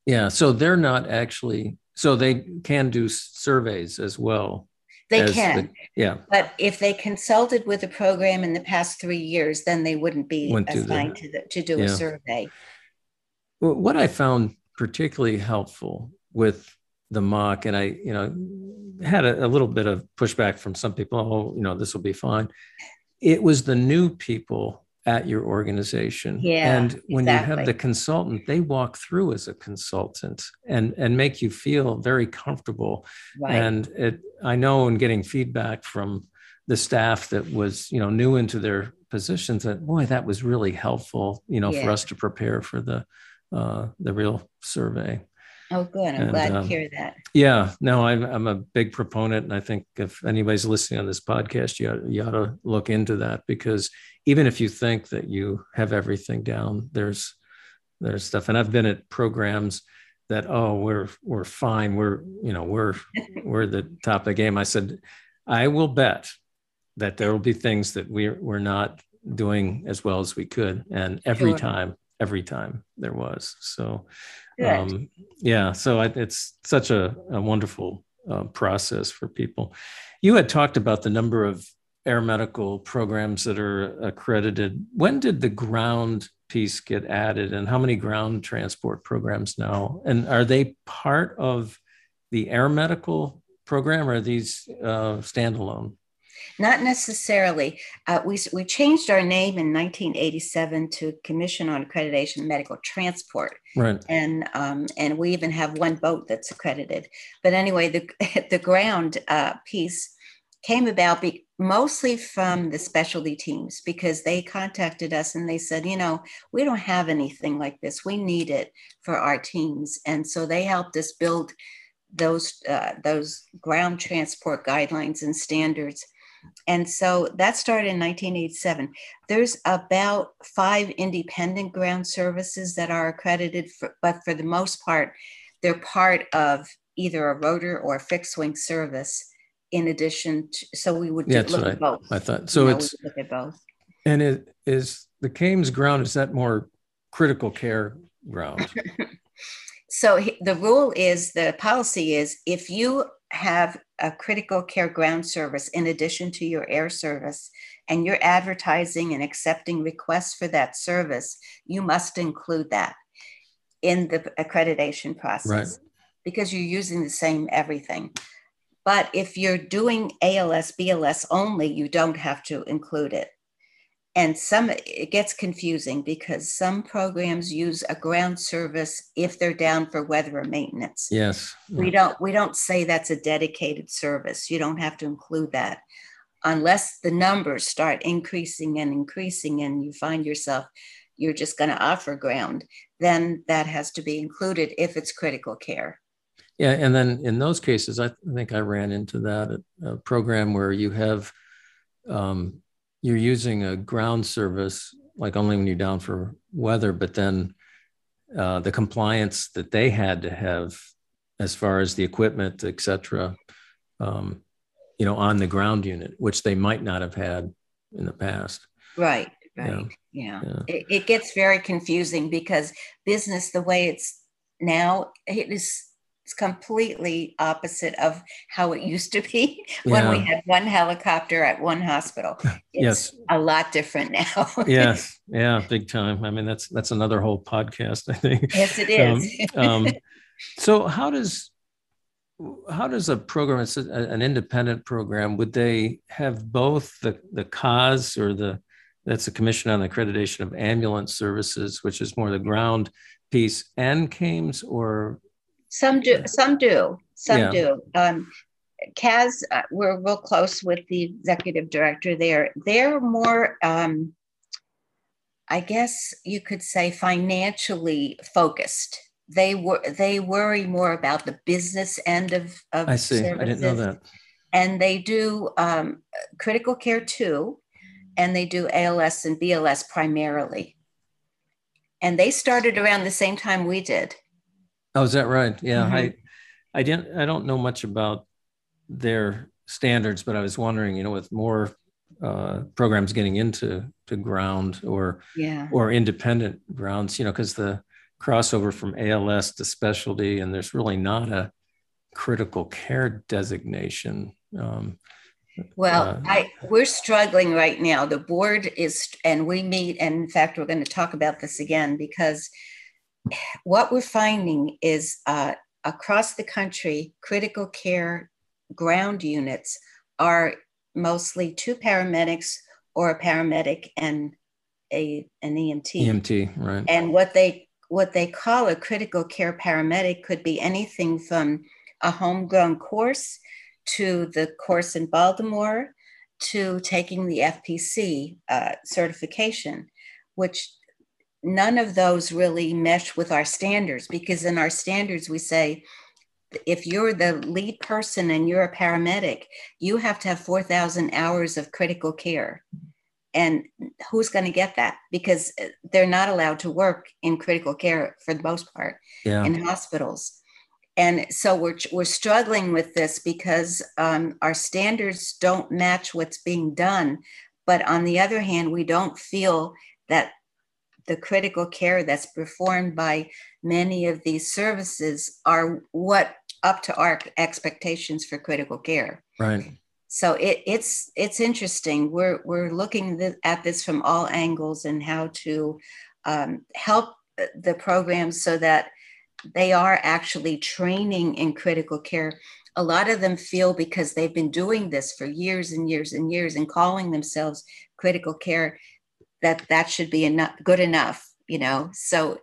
Yeah, so they're not actually, so they can do surveys as well. They can. The, yeah. But if they consulted with a program in the past three years, then they wouldn't be wouldn't assigned to, the, to do yeah. a survey. Well, what I found particularly helpful with the mock, and I, you know, had a, a little bit of pushback from some people. Oh, you know, this will be fine. It was the new people at your organization. Yeah, and when exactly. you have the consultant, they walk through as a consultant and and make you feel very comfortable. Right. And it I know in getting feedback from the staff that was, you know, new into their positions that boy, that was really helpful, you know, yeah. for us to prepare for the uh the real survey. Oh, good. I'm and, glad um, to hear that. Yeah, no, I'm, I'm a big proponent. And I think if anybody's listening on this podcast, you ought, you ought to look into that because even if you think that you have everything down, there's there's stuff. And I've been at programs that oh we're we're fine we're you know we're <laughs> we're the top of the game. I said I will bet that there will be things that we're we're not doing as well as we could, and every sure. time every time there was so um, yeah so I, it's such a, a wonderful uh, process for people you had talked about the number of air medical programs that are accredited. When did the ground piece get added, and how many ground transport programs now? And are they part of the air medical program, or are these uh, standalone? Not necessarily. Uh, we, we changed our name in 1987 to Commission on Accreditation Medical Transport. Right. And, um, and we even have one boat that's accredited. But anyway, the, <laughs> the ground uh, piece came about be- mostly from the specialty teams because they contacted us and they said, you know, we don't have anything like this. We need it for our teams. And so they helped us build those uh, those ground transport guidelines and standards. And so that started in 1987. There's about five independent ground services that are accredited, for, but for the most part, they're part of either a rotor or a fixed wing service in addition to, so we would look at both. I thought so. You it's look at both. And it is the CAMTS ground. Is that more critical care ground? <laughs> so the rule is the policy is if you have a critical care ground service in addition to your air service and you're advertising and accepting requests for that service, you must include that in the accreditation process right. because you're using the same everything. But if you're doing ALS, BLS only, you don't have to include it. And some, it gets confusing because some programs use a ground service if they're down for weather or maintenance. Yes. We don't, we don't say that's a dedicated service. You don't have to include that. unless the numbers start increasing and increasing and you find yourself you're just going to offer ground, then that has to be included if it's critical care. Yeah, and then in those cases, I think I ran into that a program where you have um, you're using a ground service like only when you're down for weather, but then uh, the compliance that they had to have as far as the equipment, et cetera, um, you know, on the ground unit, which they might not have had in the past. Right, right. Yeah. yeah. It, it gets very confusing because business, the way it's now, it is it's completely opposite of how it used to be <laughs> when yeah. we had one helicopter at one hospital. <laughs> It's yes. a lot different now. <laughs> yes. Yeah, big time. I mean, that's that's another whole podcast, I think. Yes, it is. um, um, so how does how does a program it's an independent program would they have both the the CAAS or the that's the commission on the accreditation of ambulance services which is more the ground piece and CAMTS or some do. Some do. Some yeah. do. Um, CAAS, uh, we're real close with the executive director there. They're more, um, I guess you could say, financially focused. They were they worry more about the business end of of. I see. Services. I didn't know that. And they do um, critical care too, and they do ALS and BLS primarily. And they started around the same time we did. Oh, is that right? Yeah, mm-hmm. I, I didn't. I don't know much about their standards, but I was wondering, you know, with more uh, programs getting into to ground or yeah. or independent grounds, you know, because the crossover from ALS to specialty, and there's really not a critical care designation. Um, well, uh, I we're struggling right now. The board is, and we meet, and in fact, we're going to talk about this again because what we're finding is uh, across the country, critical care ground units are mostly two paramedics or a paramedic and a an EMT. EMT, right. And what they what they call a critical care paramedic could be anything from a homegrown course to the course in Baltimore to taking the FPC uh, certification, which none of those really mesh with our standards because in our standards we say if you're the lead person and you're a paramedic you have to have 4000 hours of critical care. And who's going to get that? Because uh, they're not allowed to work in critical care for the most part yeah. in hospitals. And so we're, we're struggling with this because um, our standards don't match what's being done. But on the other hand we don't feel that the critical care that's performed by many of these services are what up to our expectations for critical care. Right. So it, it's it's interesting. We're we're looking th- at this from all angles and how to um, help the programs so that they are actually training in critical care. A lot of them feel because they've been doing this for years and years and years and calling themselves critical care that that should be enough good enough you know? So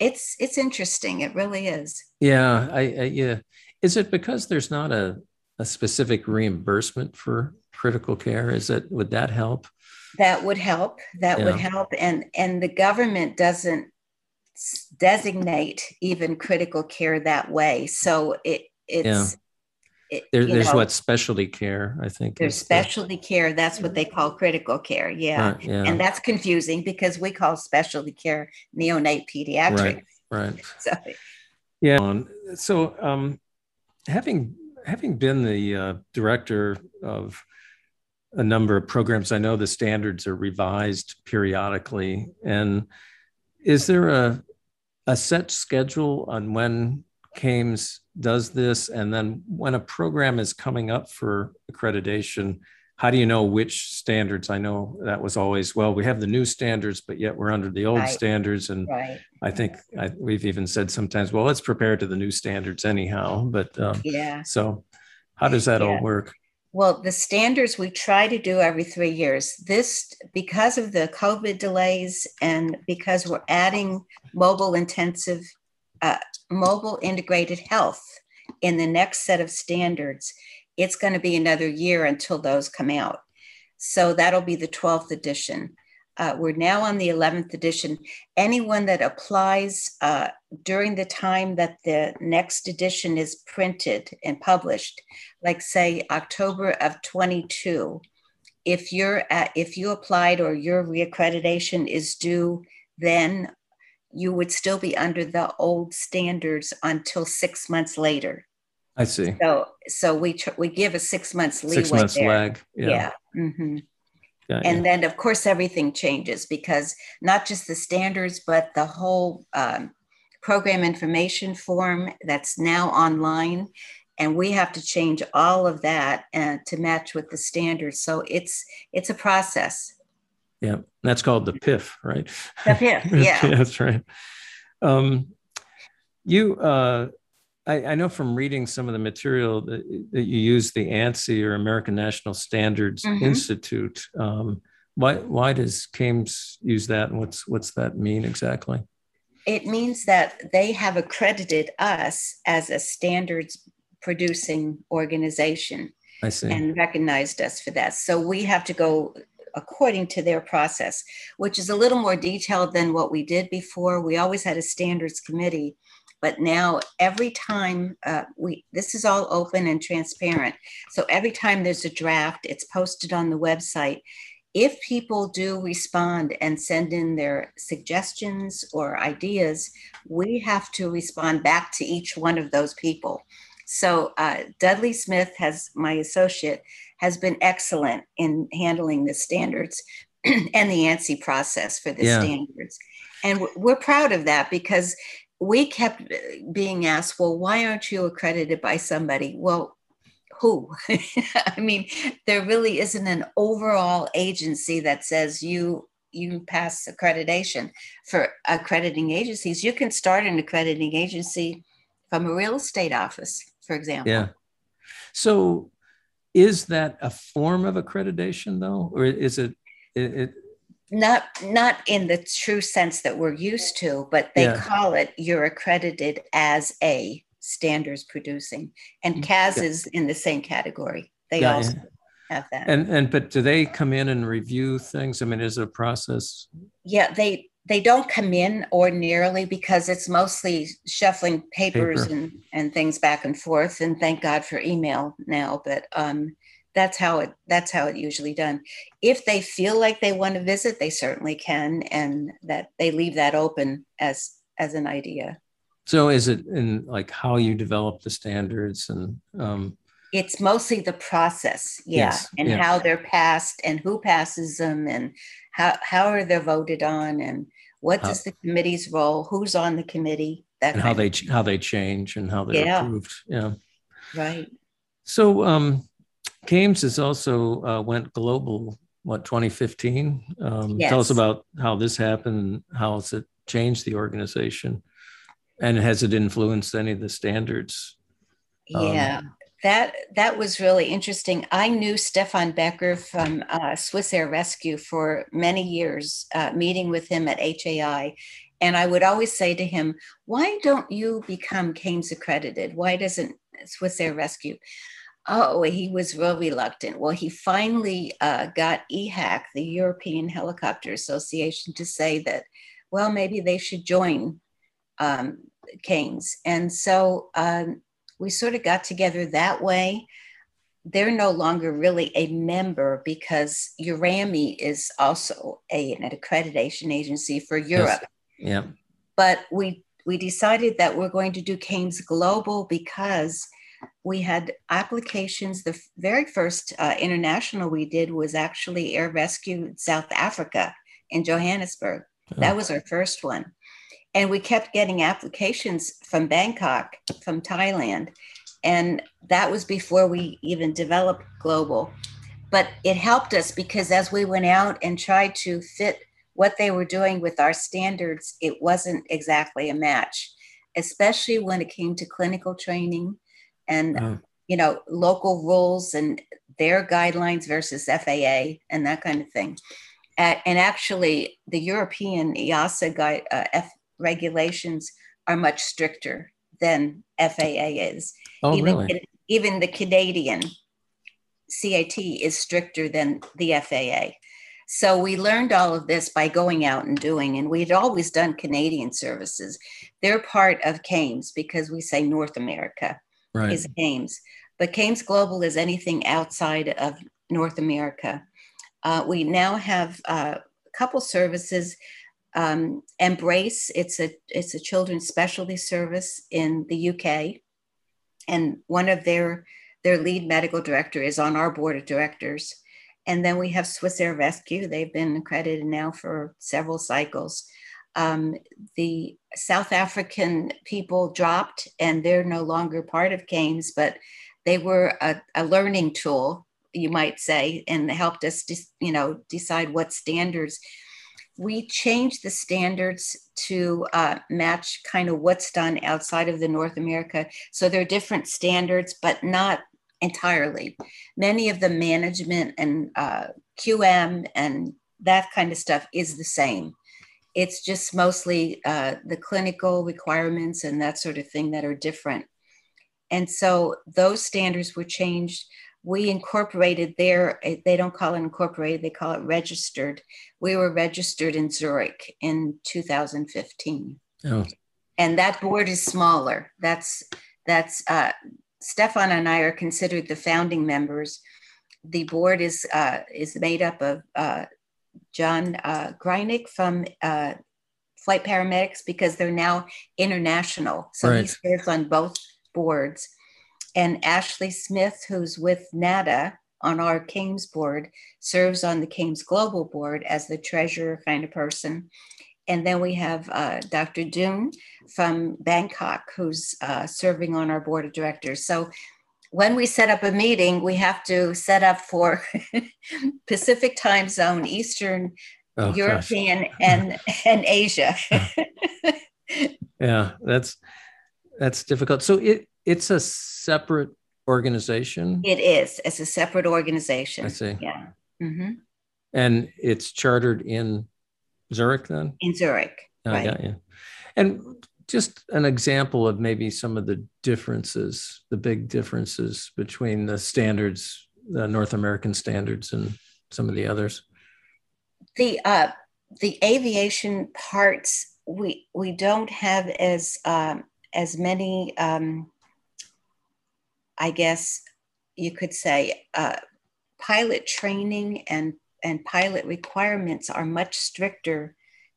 it's it's interesting. It really is. Yeah i, I yeah. Is it because there's not a, a specific reimbursement for critical care? Is it would that help? That would help. That yeah. would help. And and the government doesn't designate even critical care that way. So it it's yeah it, there, there's know, what specialty care i think there's specialty the, care that's what they call critical care yeah. Right, yeah. and that's confusing because we call specialty care neonate pediatrics right right <laughs> so yeah so um having having been the uh, director of a number of programs i know the standards are revised periodically and is there a a set schedule on when CAMTS does this? And then when a program is coming up for accreditation, how do you know which standards? I know that was always, well, we have the new standards, but yet we're under the old right. standards. And right. I think I, we've even said sometimes, well, let's prepare to the new standards anyhow. But um, yeah. So how does that yeah. all work? Well, the standards we try to do every three years. This, because of the COVID delays and because we're adding mobile intensive uh, mobile integrated health in the next set of standards, it's going to be another year until those come out. So that'll be the 12th edition. Uh, we're now on the 11th edition. Anyone that applies uh, during the time that the next edition is printed and published, like say October of 22, if you're at, if you applied or your reaccreditation is due then, you would still be under the old standards until six months later. I see. So so we tr- we give a six months leeway. Six months there. lag. Yeah. Yeah. Mhm. And then, of course, everything changes because not just the standards, but the whole um, program information form that's now online. And we have to change all of that uh, to match with the standards. So it's it's a process. Yeah, that's called the PIF, right? The PIF, <laughs> yeah. that's right. Um, you, uh, I, I, know from reading some of the material that, that you use the ANSI or American National Standards mm-hmm. Institute. Um, why why does CAMTS use that, and what's what's that mean exactly? It means that they have accredited us as a standards producing organization. I see. And recognized us for that. So we have to go according to their process, which is a little more detailed than what we did before. We always had a standards committee but now every time uh, we, this is all open and transparent. So every time there's a draft, it's posted on the website. If people do respond and send in their suggestions or ideas, we have to respond back to each one of those people. So uh, Dudley Smith has my associate has been excellent in handling the standards <clears throat> and the ANSI process for the yeah. standards. And we're proud of that because we kept being asked, well, why aren't you accredited by somebody? Well, who? <laughs> I mean, there really isn't an overall agency that says you you pass accreditation for accrediting agencies. You can start an accrediting agency from a real estate office, for example. Yeah. So is that a form of accreditation though? Or is it, it, it? Not not in the true sense that we're used to but they yeah. call it you're accredited as a standards producing. And mm, CAAS yeah. is in the same category. They yeah, also have that. And and but do they come in and review things? I mean is it a process? Yeah they they don't come in ordinarily because it's mostly shuffling papers Paper. and and things back and forth and thank god for email now but um that's how it that's how it usually done if they feel like they want to visit they certainly can and that they leave that open as as an idea so is it in like how you develop the standards and um it's mostly the process yeah yes, and yes. how they're passed and who passes them and how how are they voted on and what is the committee's role who's on the committee that and how they how they change and how they're yeah. approved yeah right so um CAMTS has also uh, went global, what, 2015? Um, yes. Tell us about how this happened, how has it changed the organization, and has it influenced any of the standards? Yeah. That that was really interesting. I knew Stefan Becker from uh, Swiss Air Rescue for many years, uh, meeting with him at HAI, and I would always say to him, "Why don't you become CAMTS accredited? Why doesn't Swiss Air Rescue?" Oh, he was real reluctant. Well, he finally uh, got EHAC, the European Helicopter Association, to say that, well, maybe they should join um. And so um, we sort of got together that way. They're no longer really a member because EURAMI is also a, an accreditation agency for Europe. Yes. Yeah. But we we decided that we're going to do CAMTS Global because we had applications. The very first uh, international we did was actually Air Rescue South Africa in Johannesburg. Oh. That was our first one. And we kept getting applications from Bangkok, from Thailand. And that was before we even developed global. But it helped us because as we went out and tried to fit what they were doing with our standards, it wasn't exactly a match, especially when it came to clinical training and oh. you know local rules and their guidelines versus FAA and that kind of thing. and actually, the European EASA guide, uh, F regulations are much stricter than FAA is. Oh, even, really? Even the Canadian CAT is stricter than the FAA. So we learned all of this by going out and doing, and we'd always done Canadian services. They're part of CAMTS because we say North America right. is CAMTS, but CAMTS Global is anything outside of North America. Uh, we now have uh, a couple services. Um, Embrace, it's a it's a children's specialty service in the UK, and one of their their lead medical director is on our board of directors. And then we have Swiss Air Rescue. They've been accredited now for several cycles. Um, the South African people dropped and they're no longer part of CAMTS, but they were a, a learning tool, you might say, and helped us, you know, decide what standards. We changed the standards to uh, match kind of what's done outside of the North America. So there are different standards, but not entirely. Many of the management and uh, QM and that kind of stuff is the same. It's just mostly uh, the clinical requirements and that sort of thing that are different. And so those standards were changed. We incorporated there, eh, they don't call it incorporated, they call it registered. We were registered in Zurich in 2015. Oh. And that board is smaller. That's that's uh, Stefan and I are considered the founding members. The board is uh, is made up of uh, John uh, Greinick from uh, Flight Paramedics because they're now international. So right. he serves on both boards. And Ashley Smith, who's with NADA on our CAMTS board, serves on the CAMTS Global board as the treasurer kind of person. And then we have uh, Dr. Dune from Bangkok, who's uh, serving on our board of directors. So when we set up a meeting, we have to set up for <laughs> Pacific time zone, Eastern, oh, European, and <laughs> and Asia. yeah, that's that's difficult. So it it's a separate organization. It is. It's a separate organization. I see. Yeah. Mm-hmm. And it's chartered in Zurich then? In Zurich. Oh, right. got you. And just an example of maybe some of the differences, the big differences between the standards, the North American standards, and some of the others. The uh, the aviation parts we we don't have as um, as many. Um, I guess you could say uh, pilot training and and pilot requirements are much stricter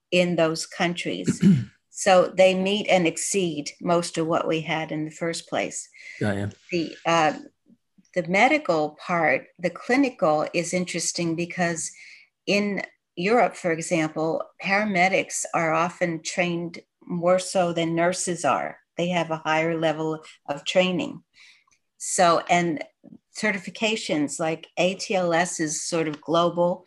in those countries. <clears throat> so they meet and exceed most of what we had in the first place. Yeah, yeah. The uh, the medical part, the clinical, is interesting because in Europe, for example, paramedics are often trained more so than nurses are. They have a higher level of training. So, and certifications like ATLS is sort of global,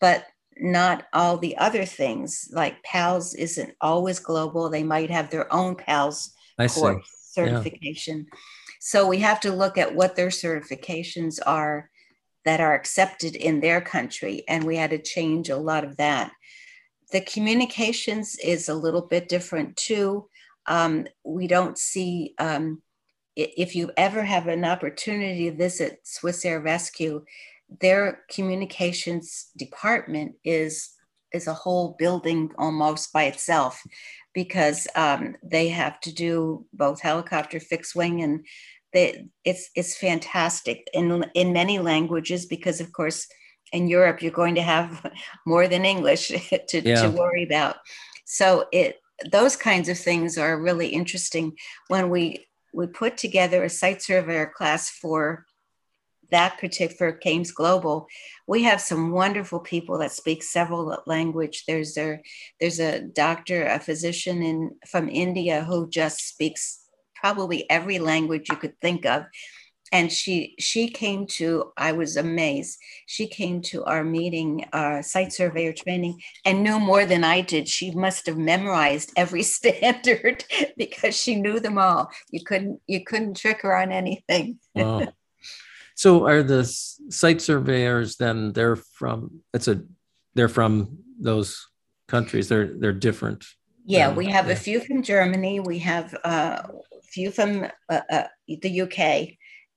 but not all the other things. Like PALS isn't always global. They might have their own PALS I course see. certification. Yeah. So we have to look at what their certifications are that are accepted in their country. And we had to change a lot of that. The communications is a little bit different too. Um, we don't see um, if you ever have an opportunity to visit Swiss Air Rescue, their communications department is is a whole building almost by itself because um, they have to do both helicopter fixed wing and they, it's it's fantastic in in many languages because of course in Europe you're going to have <laughs> more than English <laughs> to, yeah. to worry about. So it those kinds of things are really interesting when we we put together a site surveyor class for that particular CAMES Global. We have some wonderful people that speak several language. There's a there's a doctor, a physician in from India who just speaks probably every language you could think of and she she came to i was amazed. She came to our meeting uh, site surveyor training and knew more than i did. She must have memorized every <laughs> standard because she knew them all. You couldn't you couldn't trick her on anything. Wow. <laughs> so are the site surveyors then they're from it's a they're from those countries. They're they're different yeah um, we have yeah. a few from germany. We have uh, a few from uh, uh, the uk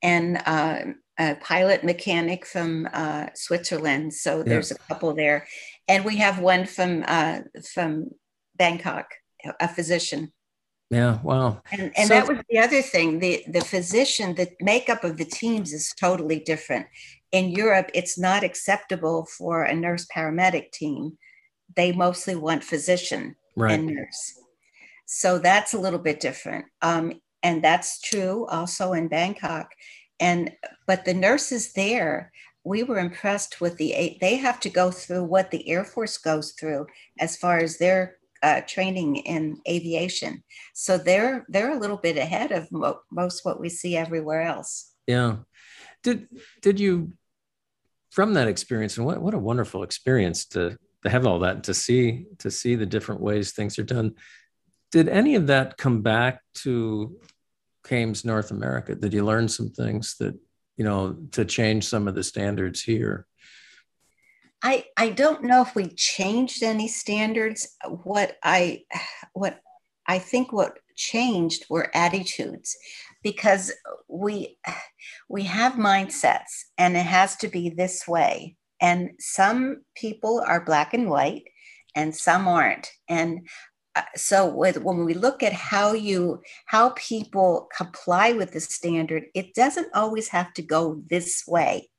and uh, a pilot mechanic from uh, Switzerland. So there's yeah. a couple there, and we have one from uh, from Bangkok, a physician. Yeah, wow. And, and so, that was the other thing. The the physician, the makeup of the teams is totally different. In Europe, it's not acceptable for a nurse paramedic team. They mostly want physician right. and nurse. So that's a little bit different. Um, and that's true also in Bangkok. And but the nurses there, we were impressed with the they have to go through what the Air Force goes through as far as their uh, training in aviation. So they're they're a little bit ahead of mo- most what we see everywhere else. Yeah. Did did you from that experience and what, what a wonderful experience to to have all that to see to see the different ways things are done. Did any of that come back to CAMTS North America? Did you learn some things that you know to change some of the standards here? I, I don't know if we changed any standards. What I what I think what changed were attitudes because we we have mindsets and it has to be this way and some people are black and white and some aren't and so with, when we look at how you how people comply with the standard it doesn't always have to go this way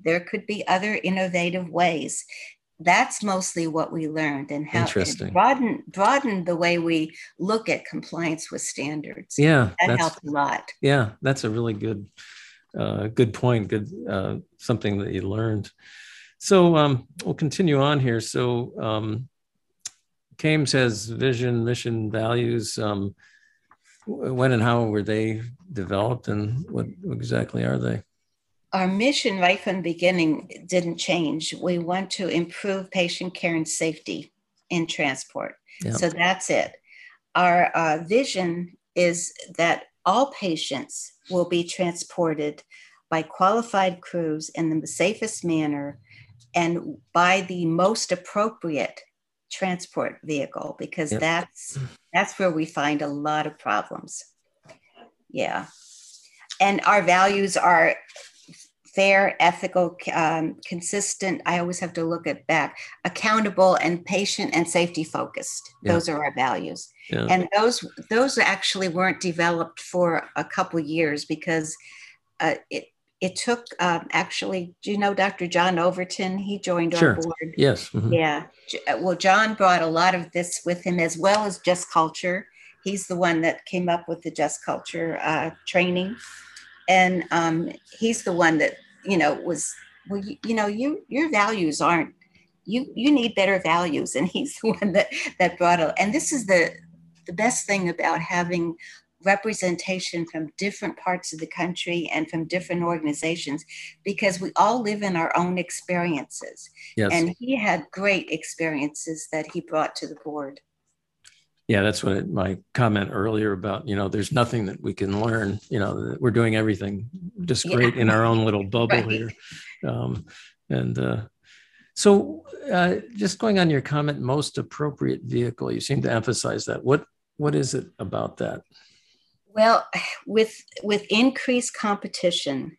there could be other innovative ways that's mostly what we learned and how Interesting. broaden broaden the way we look at compliance with standards. Yeah, that helped a lot. Yeah, that's a really good uh, good point. Good uh, something that you learned. So um, we'll continue on here. So um, CAMTS has vision, mission, values. Um, when and how were they developed, and what exactly are they? our mission right from the beginning didn't change. We want to improve patient care and safety in transport. Yep. So that's it. Our uh, vision is that all patients will be transported by qualified crews in the safest manner and by the most appropriate transport vehicle because yep. that's that's where we find a lot of problems. Yeah. And our values are fair, ethical, um, consistent. I always have to look at back, accountable, and patient and safety focused. Yeah. Those are our values, yeah. and those those actually weren't developed for a couple years because uh, it it took um, actually. Do you know Dr. John Overton? He joined sure. our board. Yes. Mm-hmm. Yeah. Uh, well, John brought a lot of this with him as well as just culture. He's the one that came up with the just culture uh, training and um, he's the one that you know was well you, you know you your values aren't you you need better values and he's <laughs> the one that that brought it and this is the the best thing about having representation from different parts of the country and from different organizations because we all live in our own experiences yes. and he had great experiences that he brought to the board yeah that's what it, my comment earlier about you know there's nothing that we can learn you know we're doing everything just great yeah. in our own little <laughs> bubble right. here um, and uh, so uh, just going on your comment most appropriate vehicle you seem to emphasize that what what is it about that well <sighs> with with increased competition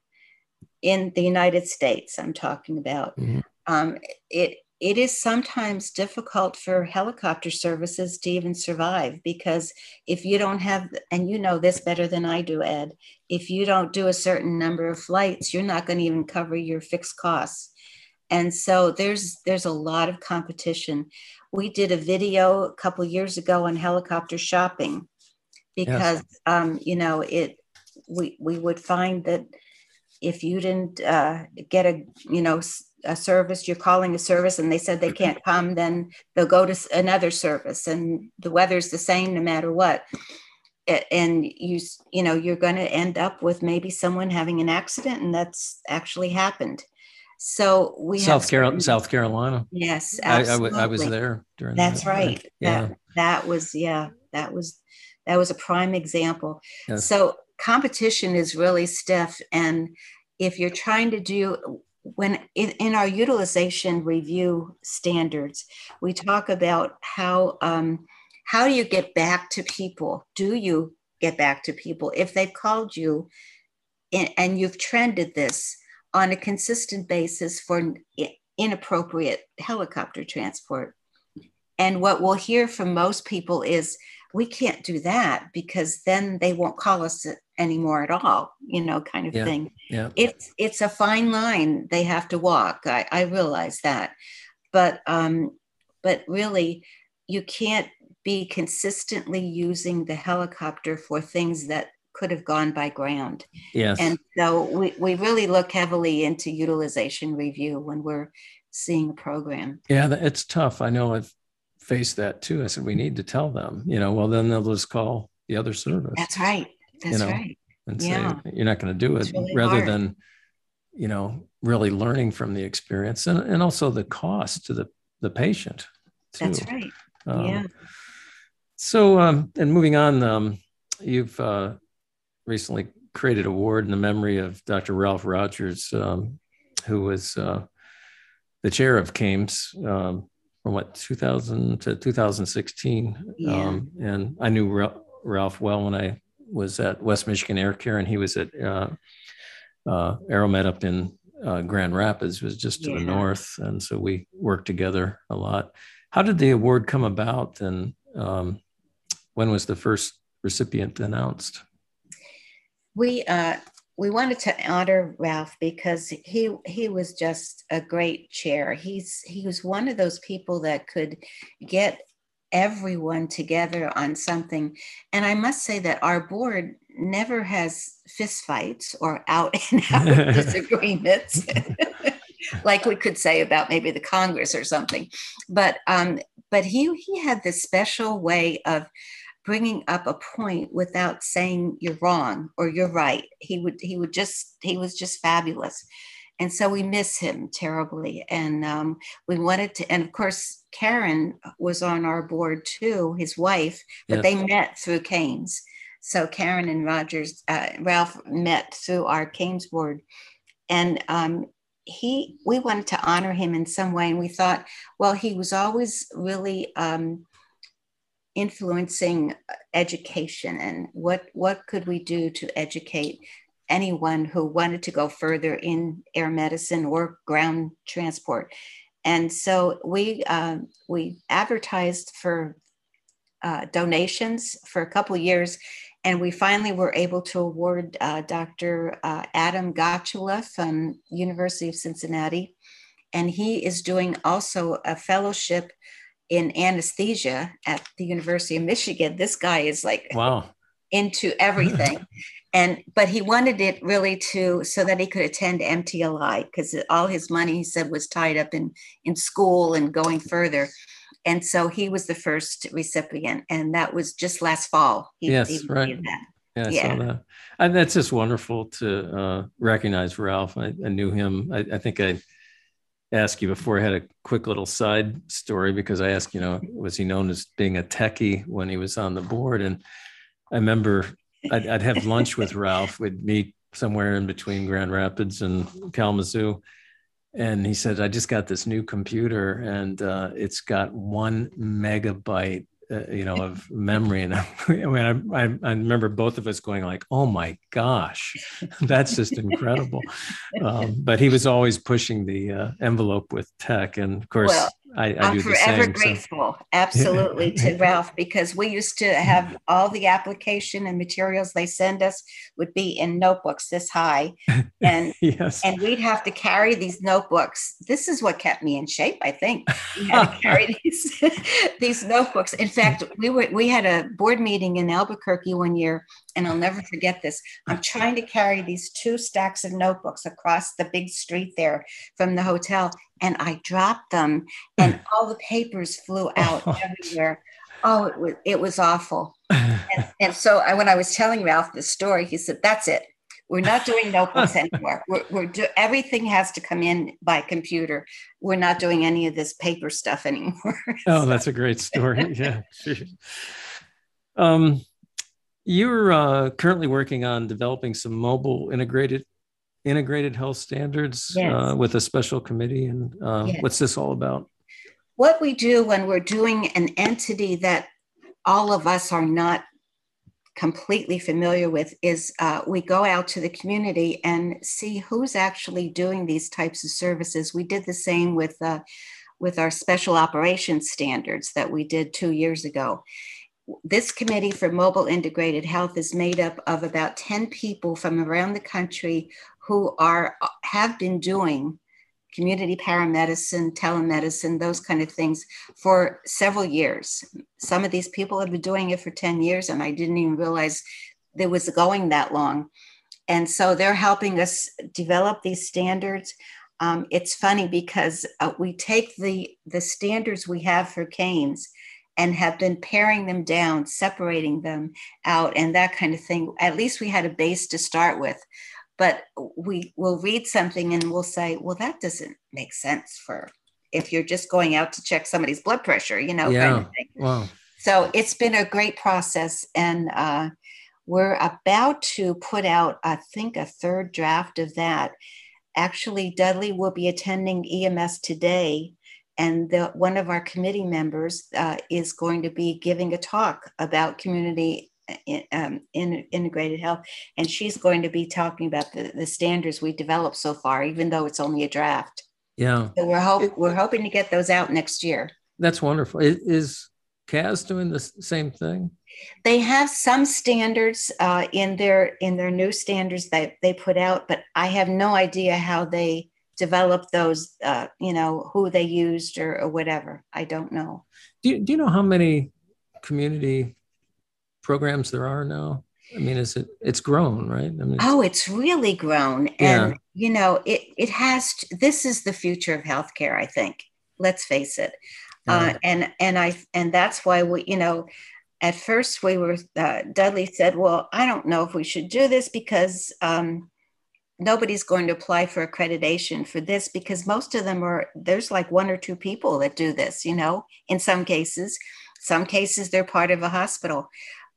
in the united states i'm talking about mm-hmm. um, it it is sometimes difficult for helicopter services to even survive because if you don't have and you know this better than i do ed if you don't do a certain number of flights you're not going to even cover your fixed costs. And so there's there's a lot of competition. We did a video a couple years ago on helicopter shopping because um, you know it we we would find that if you didn't uh, get a you know a service, you're calling a service and they said they can't come, then they'll go to another service and the weather's the same no matter what. And you, you know, you're going to end up with maybe someone having an accident, and that's actually happened. So we South Carolina, South Carolina. Yes, I, I, I, was there during. That's that. right. Yeah, that, that was yeah, that was that was a prime example. Yes. So competition is really stiff, and if you're trying to do when in, in, our utilization review standards, we talk about how um, how do you get back to people? Do you get back to people if they've called you and you've trended this? on a consistent basis for inappropriate helicopter transport. And what we'll hear from most people is we can't do that because then they won't call us anymore at all, you know, kind of yeah, thing. Yeah. It's it's a fine line they have to walk. I, I realize that. But um, but really you can't be consistently using the helicopter for things that could have gone by ground. Yes. And so we, we really look heavily into utilization review when we're seeing a program. Yeah, it's tough. I know I've faced that too. I said, we need to tell them, you know, well, then they'll just call the other service. That's right. That's you know, right. And Yeah. say, you're not going to do it really rather hard. than, you know, really learning from the experience and, and also the cost to the, the patient. Too. That's right. Um, yeah. So, um, and moving on, um, you've uh, recently created a award in the memory of Dr. Ralph Rogers, um, who was uh, the chair of CAMTS um, from what 2000 to 2016. Yeah. Um, and I knew Ra- Ralph well when I was at West Michigan Air Care, and he was at uh, uh, Aeromed up in uh, Grand Rapids, was just to the north, and so we worked together a lot. How did the award come about, and um, when was the first recipient announced? we uh we wanted to honor Ralph because he he was just a great chair. He's he was one of those people that could get everyone together on something. And I must say that our board never has fistfights or out <laughs> and out disagreements. <laughs> like we could say about maybe the Congress or something. But um, but he he had this special way of bringing up a point without saying you're wrong or you're right. He would he would just he was just fabulous, and so we miss him terribly. And um, we wanted to, and of course Karen was on our board too, his wife, but Yes. they met through CAMTS. So Karen and Rogers, uh, Ralph met through our CAMTS board, and um, he we wanted to honor him in some way, and we thought, well, he was always really. Um, influencing education and what what could we do to educate anyone who wanted to go further in air medicine or ground transport? And so we uh, we advertised for uh, donations for a couple years and we finally were able to award uh, dr uh, adam Gottula from university of cincinnati. And he is doing also a fellowship in anesthesia at the University of Michigan. This guy is like Wow. into <laughs> everything. and but he wanted it really to so that he could attend MTLI because all his money he said was tied up in in school and going further. And so he was the first recipient, and that was just last fall. He, Yes, he right. Yeah, I Yeah. saw that. And that's just wonderful to uh, recognize Ralph. I, I knew him. I, I think I asked you before. I had a quick little side story because I asked, you know, was he known as being a techie when he was on the board? And I remember I'd, I'd have lunch with <laughs> Ralph. We'd meet somewhere in between Grand Rapids and Kalamazoo. And he said, I just got this new computer and uh, it's got one megabyte uh, you know <laughs> of memory and <laughs> I, mean, I, I, I remember both of us going like oh my gosh <laughs> that's just incredible. Um, but he was always pushing the uh, envelope with tech. And of course Well, I, I the forever same so- grateful, <laughs> absolutely, to Ralph because we used to have all the application and materials they send us would be in notebooks this high, <laughs> and yes and we'd have to carry these notebooks. This is what kept me in shape, I think. We had to carry <laughs> these these notebooks. In fact, we were we had a board meeting in Albuquerque one year, and I'll never forget this. I'm trying to carry these two stacks of notebooks across the big street there from the hotel, and I dropped them, and <laughs> all the papers flew out Oh. everywhere. Oh, it was it was awful. <laughs> And, and so I, when I was telling Ralph this story, he said, "That's it. We're not doing notebooks <laughs> anymore. We're, we're do, everything has to come in by computer. We're not doing any of this paper stuff anymore." oh that's a great story yeah um, you're uh, currently working on developing some mobile integrated integrated health standards Yes. uh, with a special committee and uh, Yes. what's this all about what we do when we're doing an entity that all of us are not completely familiar with is uh, we go out to the community and see who's actually doing these types of services. We did the same with uh, with our special operations standards that we did two years ago. This committee for mobile integrated health is made up of about 10 people from around the country who are have been doing community paramedicine, telemedicine, those kind of things for several years. Some of these people have been doing it for 10 years, and I didn't even realize it was going that long. And so they're helping us develop these standards. Um, it's funny because uh, we take the, the standards we have for CAMTS and have been paring them down, separating them out, and that kind of thing. At least we had a base to start with but we will read something and we'll say, well, that doesn't make sense for if you're just going out to check somebody's blood pressure, you know, yeah. Kind of wow. So it's been a great process. And uh, we're about to put out, I think, a third draft of that. Actually, Dudley will be attending EMS today. And the, one of our committee members uh, is going to be giving a talk about community in, um, in integrated health, and she's going to be talking about the, the standards we developed so far, even though it's only a draft. Yeah, so we're hope we're hoping to get those out next year. That's wonderful. Is CAAS doing the same thing? They have some standards uh, in their in their new standards that they put out, but I have no idea how they developed those. Uh, you know who they used or, or whatever. I don't know. Do you, do you know how many community programs there are now? I mean, is it it's grown, right? I mean, it's, oh, it's really grown, and yeah. you know, it it has. To, this is the future of healthcare. I think. Let's face it, yeah. uh, and and I and that's why we, you know, at first we were. Uh, Dudley said, "Well, I don't know if we should do this because." Um, nobody's going to apply for accreditation for this because most of them are there's like one or two people that do this you know in some cases some cases they're part of a hospital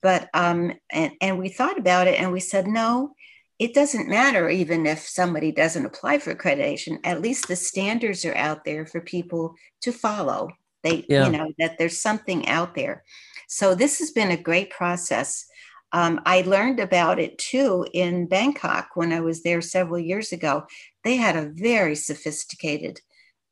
but um, and, and we thought about it and we said, no, it doesn't matter even if somebody doesn't apply for accreditation. At least the standards are out there for people to follow. They, yeah. you know, that there's something out there. So this has been a great process. Um, I learned about it too in Bangkok when I was there several years ago. They had a very sophisticated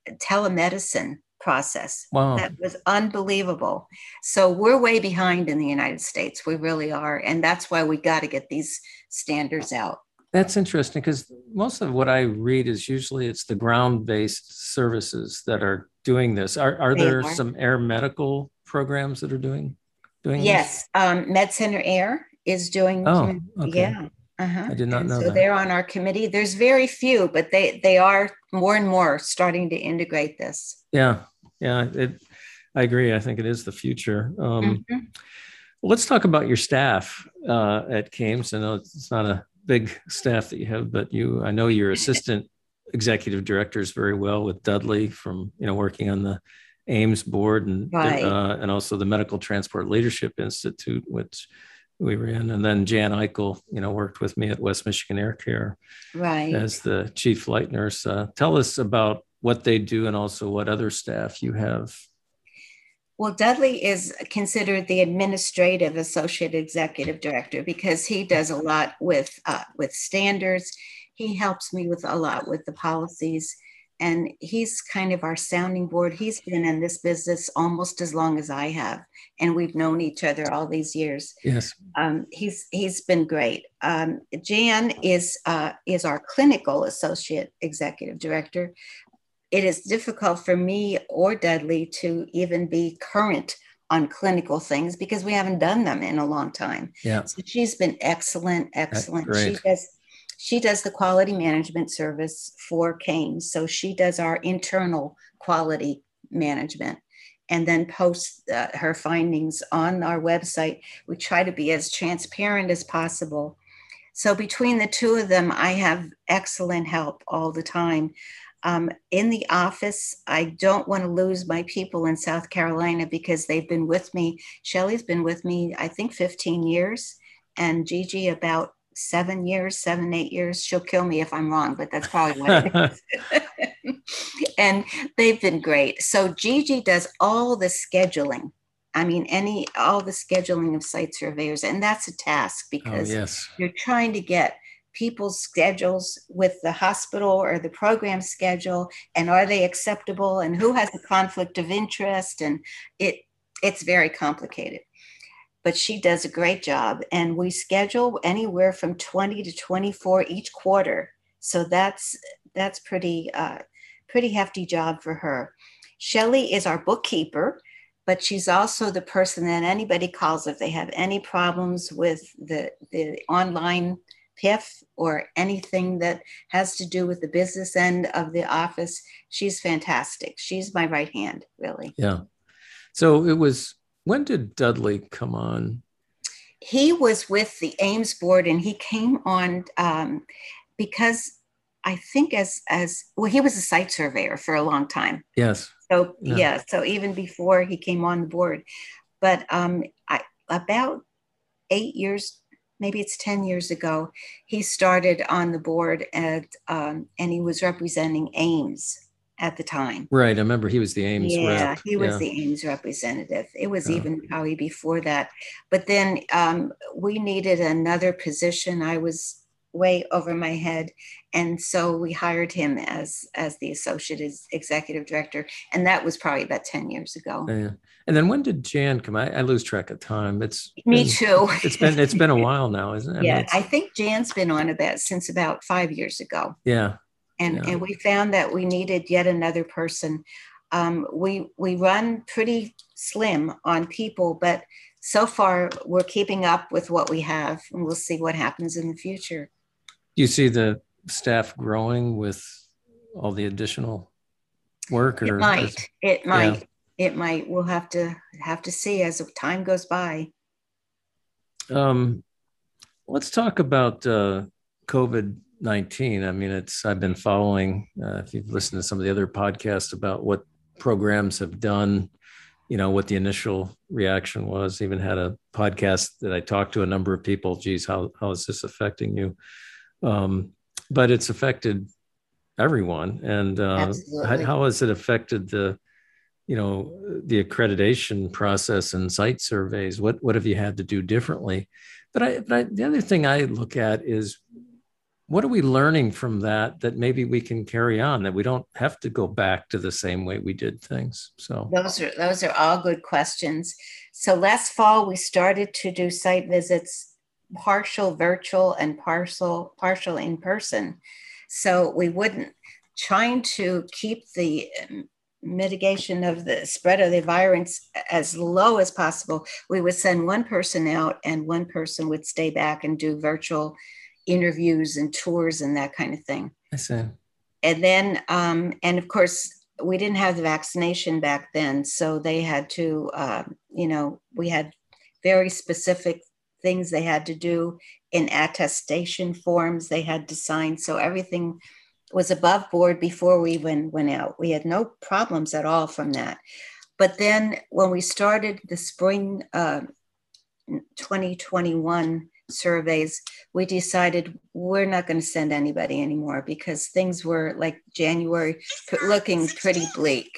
telemedicine process. Wow. That was unbelievable. So we're way behind in the United States. We really are. And that's why we got to get these standards out. That's interesting because most of what I read is usually it's the ground based services that are doing this. Are, are there are. some air medical programs that are doing doing yes um, med center air is doing oh okay. yeah uh-huh. I did not know. So that. they're on our committee. There's very few, but they they are more and more starting to integrate this. Yeah, yeah. It, I agree. I think it is the future. Um, mm-hmm. Let's talk about your staff uh, at CAMTS. I know it's not a big staff that you have, but you. I know your <laughs> assistant executive directors very well with Dudley from you know working on the AAMS board and right. uh, and also the Medical Transport Leadership Institute, which we were in. And then Jan Eichel, you know, worked with me at West Michigan Air Care right. as the chief flight nurse. Uh, tell us about what they do and also what other staff you have. Well, Dudley is considered the administrative associate executive director because he does a lot with uh, with standards. He helps me with a lot with the policies and he's kind of our sounding board. He's been in this business almost as long as I have, and we've known each other all these years. Yes, um, he's he's been great. Um, Jan is uh, is our clinical associate executive director. It is difficult for me or Dudley to even be current on clinical things because we haven't done them in a long time. Yeah, so she's been excellent, excellent. She does she does the quality management service for CAMTS. So she does our internal quality management and then posts uh, her findings on our website. We try to be as transparent as possible. So between the two of them, I have excellent help all the time. Um, in the office, I don't want to lose my people in South Carolina because they've been with me. Shelly's been with me, I think, 15 years, and Gigi about seven years, seven, eight years. She'll kill me if I'm wrong, but that's probably what it <laughs> is. <laughs> and they've been great. So Gigi does all the scheduling I mean, any all the scheduling of site surveyors, and that's a task Oh, because yes. you're trying to get people's schedules with the hospital or the program schedule, and are they acceptable, and who has a conflict of interest, and it it's very complicated. But she does a great job, and we schedule anywhere from 20 to 24 each quarter. So that's that's pretty uh, pretty hefty job for her. Shelley is our bookkeeper, but she's also the person that anybody calls if they have any problems with the, the online PIF or anything that has to do with the business end of the office. She's fantastic. She's my right hand, really. Yeah. So it was, when did Dudley come on? He was with the AAMS board and he came on um, because I think as as well, he was a site surveyor for a long time. Yes. So yeah, yeah so even before he came on the board, but um, I about eight years, maybe it's ten years ago, he started on the board at um, and he was representing AAMS at the time. Right. I remember he was the AAMS yeah, rep. he was yeah. the AAMS representative. It was even probably before that. But then um, we needed another position. I was way over my head and so we hired him as as the associate executive director and that was probably about 10 years ago yeah. and then when did jan come I, I lose track of time it's me been, too it's been it's been a while now isn't it yeah I, mean, <laughs> I think jan's been on about since about five years ago yeah and yeah. and we found that we needed yet another person. Um, we we run pretty slim on people but so far we're keeping up with what we have and we'll see what happens in the future. You see the staff growing with all the additional work or it might it might. Yeah. it might. We'll have to have to see as time goes by. Um let's talk about uh covid-19 i mean it's i've been following uh, if you've listened to some of the other podcasts about what programs have done you know what the initial reaction was even had a podcast that i talked to a number of people geez how, how is this affecting you um, but it's affected everyone. And uh, how, how, has it affected the, you know, the accreditation process and site surveys? What what have you had to do differently? But I, but I, the other thing I look at is what are we learning from that that maybe we can carry on that we don't have to go back to the same way we did things? So those are those are all good questions. So last fall we started to do site visits partial virtual and partial partial in person. So we wouldn't trying to keep the um, mitigation of the spread of the virus as low as possible we would send one person out and one person would stay back and do virtual interviews and tours and that kind of thing i see and then um, and of course we didn't have the vaccination back then so they had to uh, you know we had very specific things they had to do in attestation forms they had to sign. So everything was above board before we even went out. We had no problems at all from that. But then when we started the spring uh, 2021 surveys, we decided we're not going to send anybody anymore because things were like January looking pretty bleak.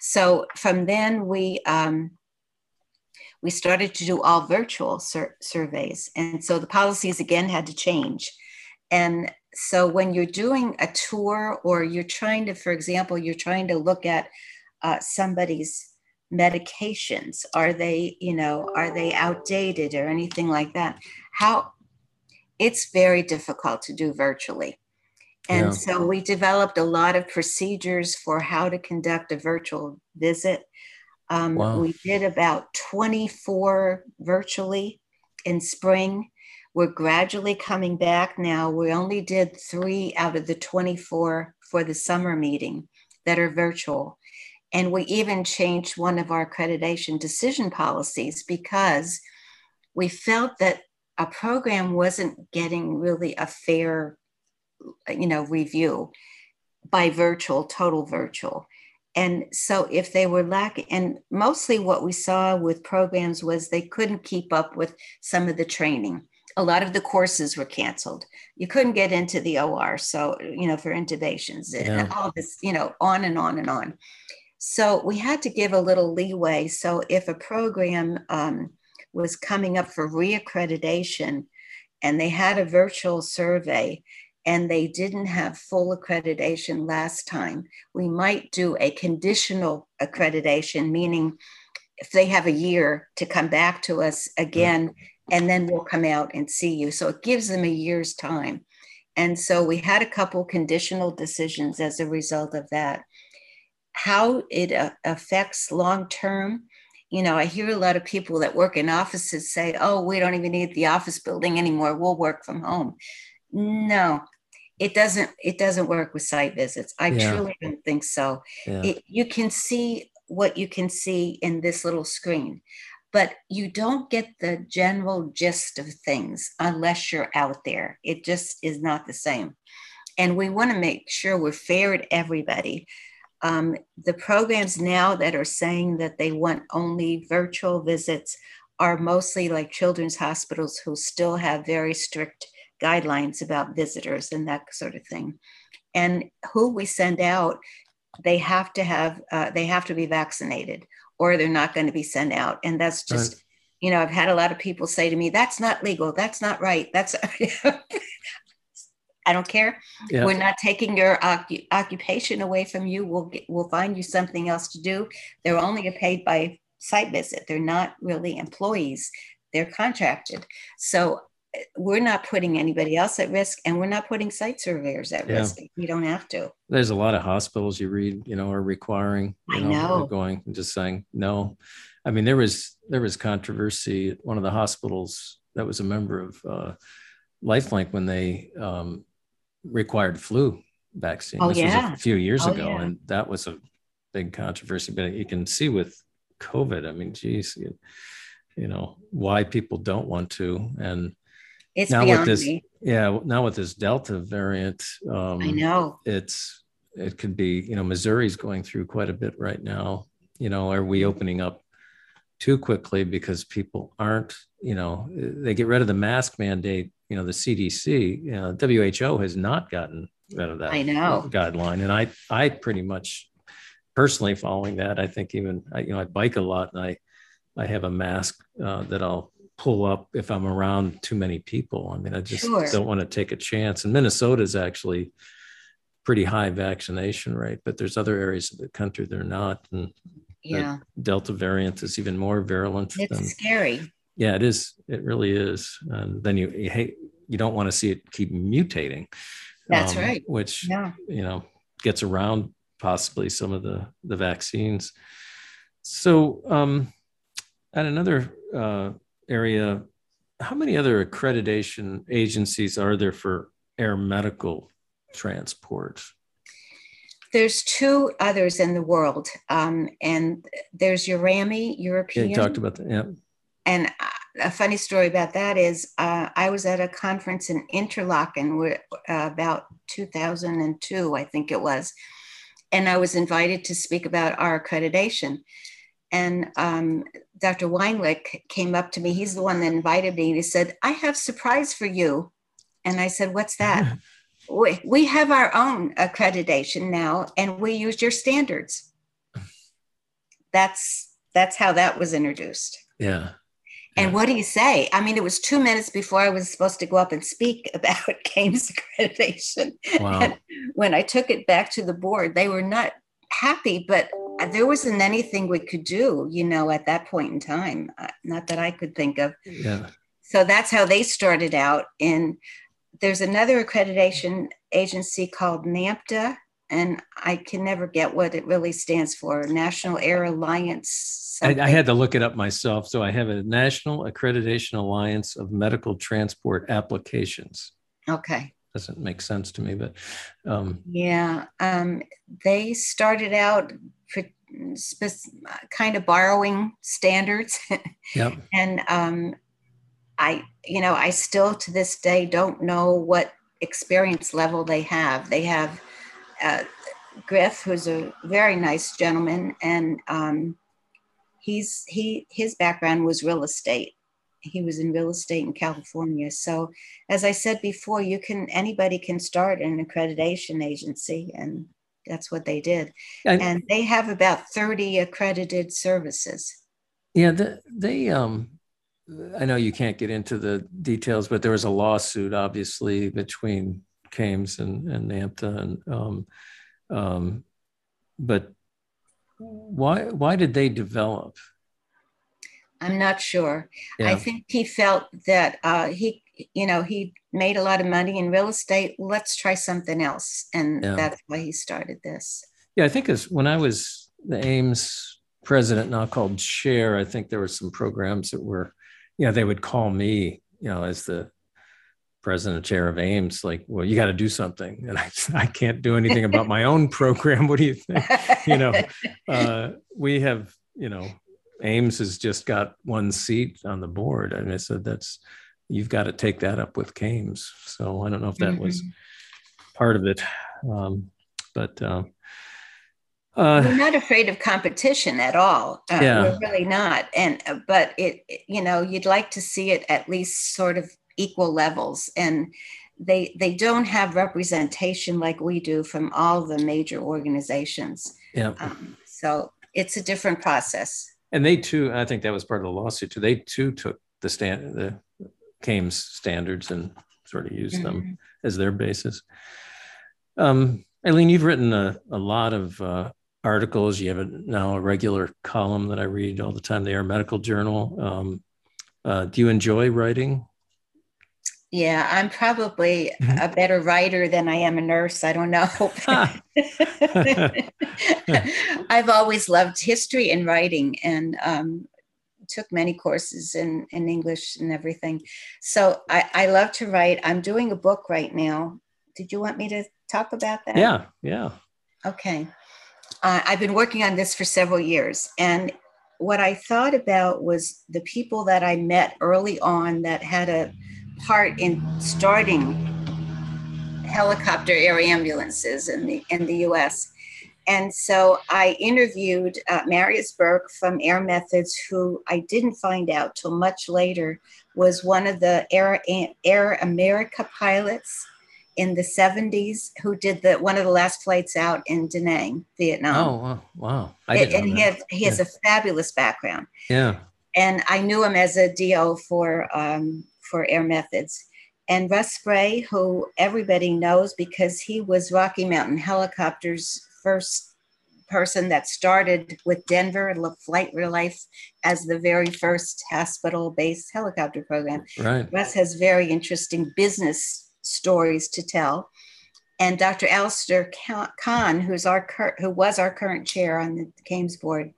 So from then we um, we started to do all virtual sur- surveys. And so the policies again had to change. And so when you're doing a tour or you're trying to, for example, you're trying to look at uh, somebody's medications, are they, you know, are they outdated or anything like that? How it's very difficult to do virtually. And yeah. so we developed a lot of procedures for how to conduct a virtual visit. Um, wow. We did about 24 virtually in spring. We're gradually coming back now. We only did three out of the 24 for the summer meeting that are virtual. And we even changed one of our accreditation decision policies because we felt that a program wasn't getting really a fair you know review by virtual total virtual. And so if they were lacking and mostly what we saw with programs was they couldn't keep up with some of the training. A lot of the courses were canceled. You couldn't get into the or so you know for intubations yeah. and all this you know on and on and on So we had to give a little leeway. So if a program um, was coming up for reaccreditation and they had a virtual survey and they didn't have full accreditation last time, we might do a conditional accreditation, meaning if they have a year to come back to us again, and then we'll come out and see you. So it gives them a year's time. And so we had a couple conditional decisions as a result of that. How it uh, affects long term, you know, I hear a lot of people that work in offices say, oh, we don't even need the office building anymore. We'll work from home. No, it doesn't it doesn't work with site visits i yeah. truly don't think so yeah. it, you can see what you can see in this little screen but you don't get the general gist of things unless you're out there it just is not the same and we want to make sure we're fair to everybody um, the programs now that are saying that they want only virtual visits are mostly like children's hospitals who still have very strict guidelines about visitors and that sort of thing. And who we send out, they have to have uh, they have to be vaccinated, or they're not going to be sent out. And that's just, right. you know, I've had a lot of people say to me, "That's not legal. That's not right. That's." <laughs> I don't care. Yeah. We're not taking your occupation away from you. We'll get, we'll find you something else to do. They're only paid by site visit. They're not really employees. They're contracted. So we're not putting anybody else at risk and we're not putting site surveyors at yeah. risk we don't have to there's a lot of hospitals you read you know are requiring you I know, know. going and just saying no i mean there was there was controversy at one of the hospitals that was a member of uh, lifelink when they um, required flu vaccine oh, this yeah. was a few years oh, ago yeah. and that was a big controversy but you can see with covid i mean geez you, you know why people don't want to and it's now with this, me. yeah. Now with this Delta variant, um, I know it's it could be. You know, Missouri's going through quite a bit right now. You know, are we opening up too quickly because people aren't? You know, they get rid of the mask mandate. You know, the CDC, know, WHO has not gotten rid of that. I know guideline, and I I pretty much personally following that. I think even I, you know I bike a lot and I I have a mask uh, that I'll pull up if I'm around too many people. I mean, I just sure. don't want to take a chance. And Minnesota is actually pretty high vaccination rate, but there's other areas of the country that are not. And yeah, Delta variant is even more virulent. It's than, scary. Yeah, it is. It really is. And then you, you hate, you don't want to see it keep mutating. That's um, right. Which, yeah. you know, gets around possibly some of the, the vaccines. So, um, and another uh, area, how many other accreditation agencies are there for air medical transport? There's two others in the world, um, and there's EURAMI, European. Yeah, you talked about that. Yeah. And a funny story about that is uh, I was at a conference in Interlaken uh, about 2002, I think it was, and I was invited to speak about our accreditation. And um, Dr. Weinlich came up to me. He's the one that invited me. And he said, I have surprise for you. And I said, What's that? <laughs> we, we have our own accreditation now, and we use your standards. <laughs> That's that's how that was introduced. Yeah. And what do you say? I mean, it was two minutes before I was supposed to go up and speak <laughs> about CAMTS <laughs> accreditation. Wow. When I took it back to the board, they were not happy, but there wasn't anything we could do, you know, at that point in time. Uh, not that I could think of. Yeah. So that's how they started out. And there's another accreditation agency called NAAMTA, and I can never get what it really stands for National Air Alliance. I, I, had to look it up myself. So I have a National Accreditation Alliance of Medical Transport Applications. Okay doesn't make sense to me, but um, yeah, um, they started out for spe- kind of borrowing standards. <laughs> yep. and um, I, you know, I still to this day don't know what experience level they have. They have uh, Griff, who's a very nice gentleman, and um, he's he his background was real estate he was in real estate in California. So, as I said before, you can anybody can start an accreditation agency and that's what they did. And, and they have about 30 accredited services. Yeah, the, they, um, I know you can't get into the details, but there was a lawsuit, obviously, between CAMTS and, and NAAMTA. And, um, um, but why, why did they develop? I'm not sure. Yeah. I think he felt that uh, he, you know, he made a lot of money in real estate. Let's try something else, and yeah. that's why he started this. Yeah, I think as when I was the AAMS president, now called chair, I think there were some programs that were, you know, they would call me, you know, as the president chair of AAMS like, well, you got to do something, <laughs> and I, I can't do anything about my own program. <laughs> What do you think? You know, uh, we have, you know, AAMS has just got one seat on the board. And I said, that's, you've got to take that up with CAMTS. So I don't know if that mm-hmm. was part of it. Um, but uh, uh, we're not afraid of competition at all. Uh, yeah. We're really not. And, uh, but it, you know, you'd like to see it at least sort of equal levels. And they, they don't have representation like we do from all the major organizations. Yeah. Um, so it's a different process and they too, I think that was part of the lawsuit too. They too took the stand, the CAMTS standards and sort of used mm-hmm. them as their basis. Um, Eileen, you've written a, a lot of uh, articles. You have a, now a regular column that I read all the time, the Air Medical Journal. Um, uh, do you enjoy writing? Yeah, I'm probably mm-hmm. a better writer than I am a nurse. I don't know. <laughs> <laughs> I've always loved history and writing and um, took many courses in, in English and everything. So I, I love to write. I'm doing a book right now. Did you want me to talk about that? Yeah, yeah. Okay. Uh, I've been working on this for several years. And what I thought about was the people that I met early on that had a part in starting helicopter air ambulances in the in the U.S. And so I interviewed uh, Marius Burke from Air Methods, who I didn't find out till much later was one of the Air, Air America pilots in the 70s who did the one of the last flights out in Da Nang, Vietnam. Oh wow! wow. and he has he has a fabulous background. Yeah. And I knew him as a DO for um, for Air Methods. And Russ Spray, who everybody knows because he was Rocky Mountain Helicopters' first person that started with Denver Flight Real Life as the very first hospital based helicopter program. Right. Russ has very interesting business stories to tell. And Dr. Alasdair Conn, who's our cur- who was our current chair on the CAMTS board,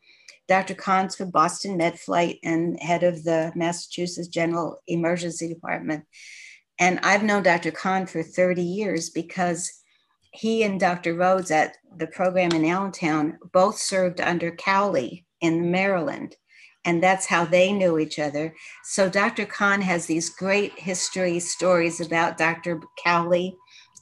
Dr. Conn's from Boston MedFlight and head of the Massachusetts General Emergency Department. And I've known Dr. Conn for 30 years because he and Dr. Rhodes at the program in Allentown both served under Cowley in Maryland. And that's how they knew each other. So Dr. Conn has these great history stories about Dr. Cowley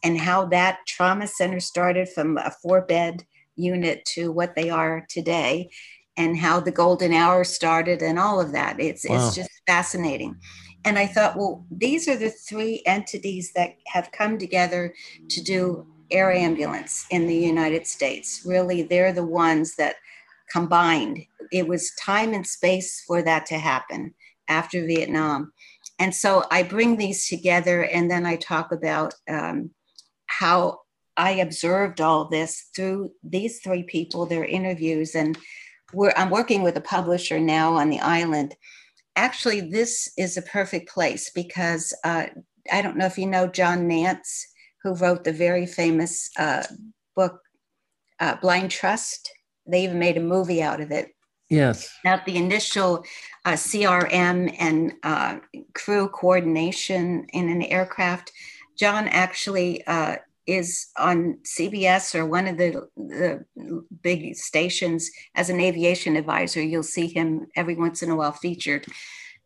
and how that trauma center started from a four bed unit to what they are today and how the golden hour started and all of that. It's wow. it's just fascinating. And I thought, well, these are the three entities that have come together to do air ambulance in the United States. Really, they're the ones that combined. It was time and space for that to happen after Vietnam. And so I bring these together and then I talk about um, how I observed all this through these three people, their interviews, and we're, I'm working with a publisher now on the island. Actually, this is a perfect place because uh, I don't know if you know John Nance, who wrote the very famous uh, book uh, Blind Trust. They even made a movie out of it. Yes. About the initial uh, CRM and uh, crew coordination in an aircraft. John actually uh, is on CBS or one of the, the big stations as an aviation advisor. You'll see him every once in a while featured.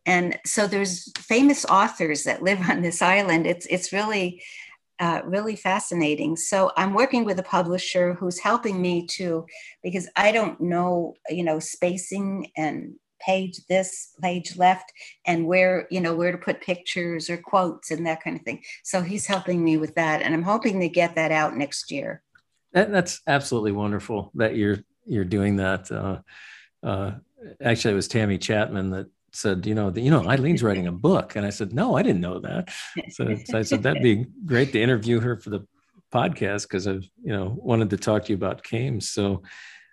And so there's famous authors that live on this island. It's, it's really, uh, really fascinating. So I'm working with a publisher who's helping me to, because I don't know, you know, spacing and page this page left and where you know where to put pictures or quotes and that kind of thing so he's helping me with that and i'm hoping to get that out next year That, that's absolutely wonderful that you're you're doing that. Uh, uh, actually, it was Tammy Chapman that said, you know, the, you know, Eileen's writing a book, and I said, no, I didn't know that. So, so I said that'd be great to interview her for the podcast because I've you know wanted to talk to you about CAMTS. So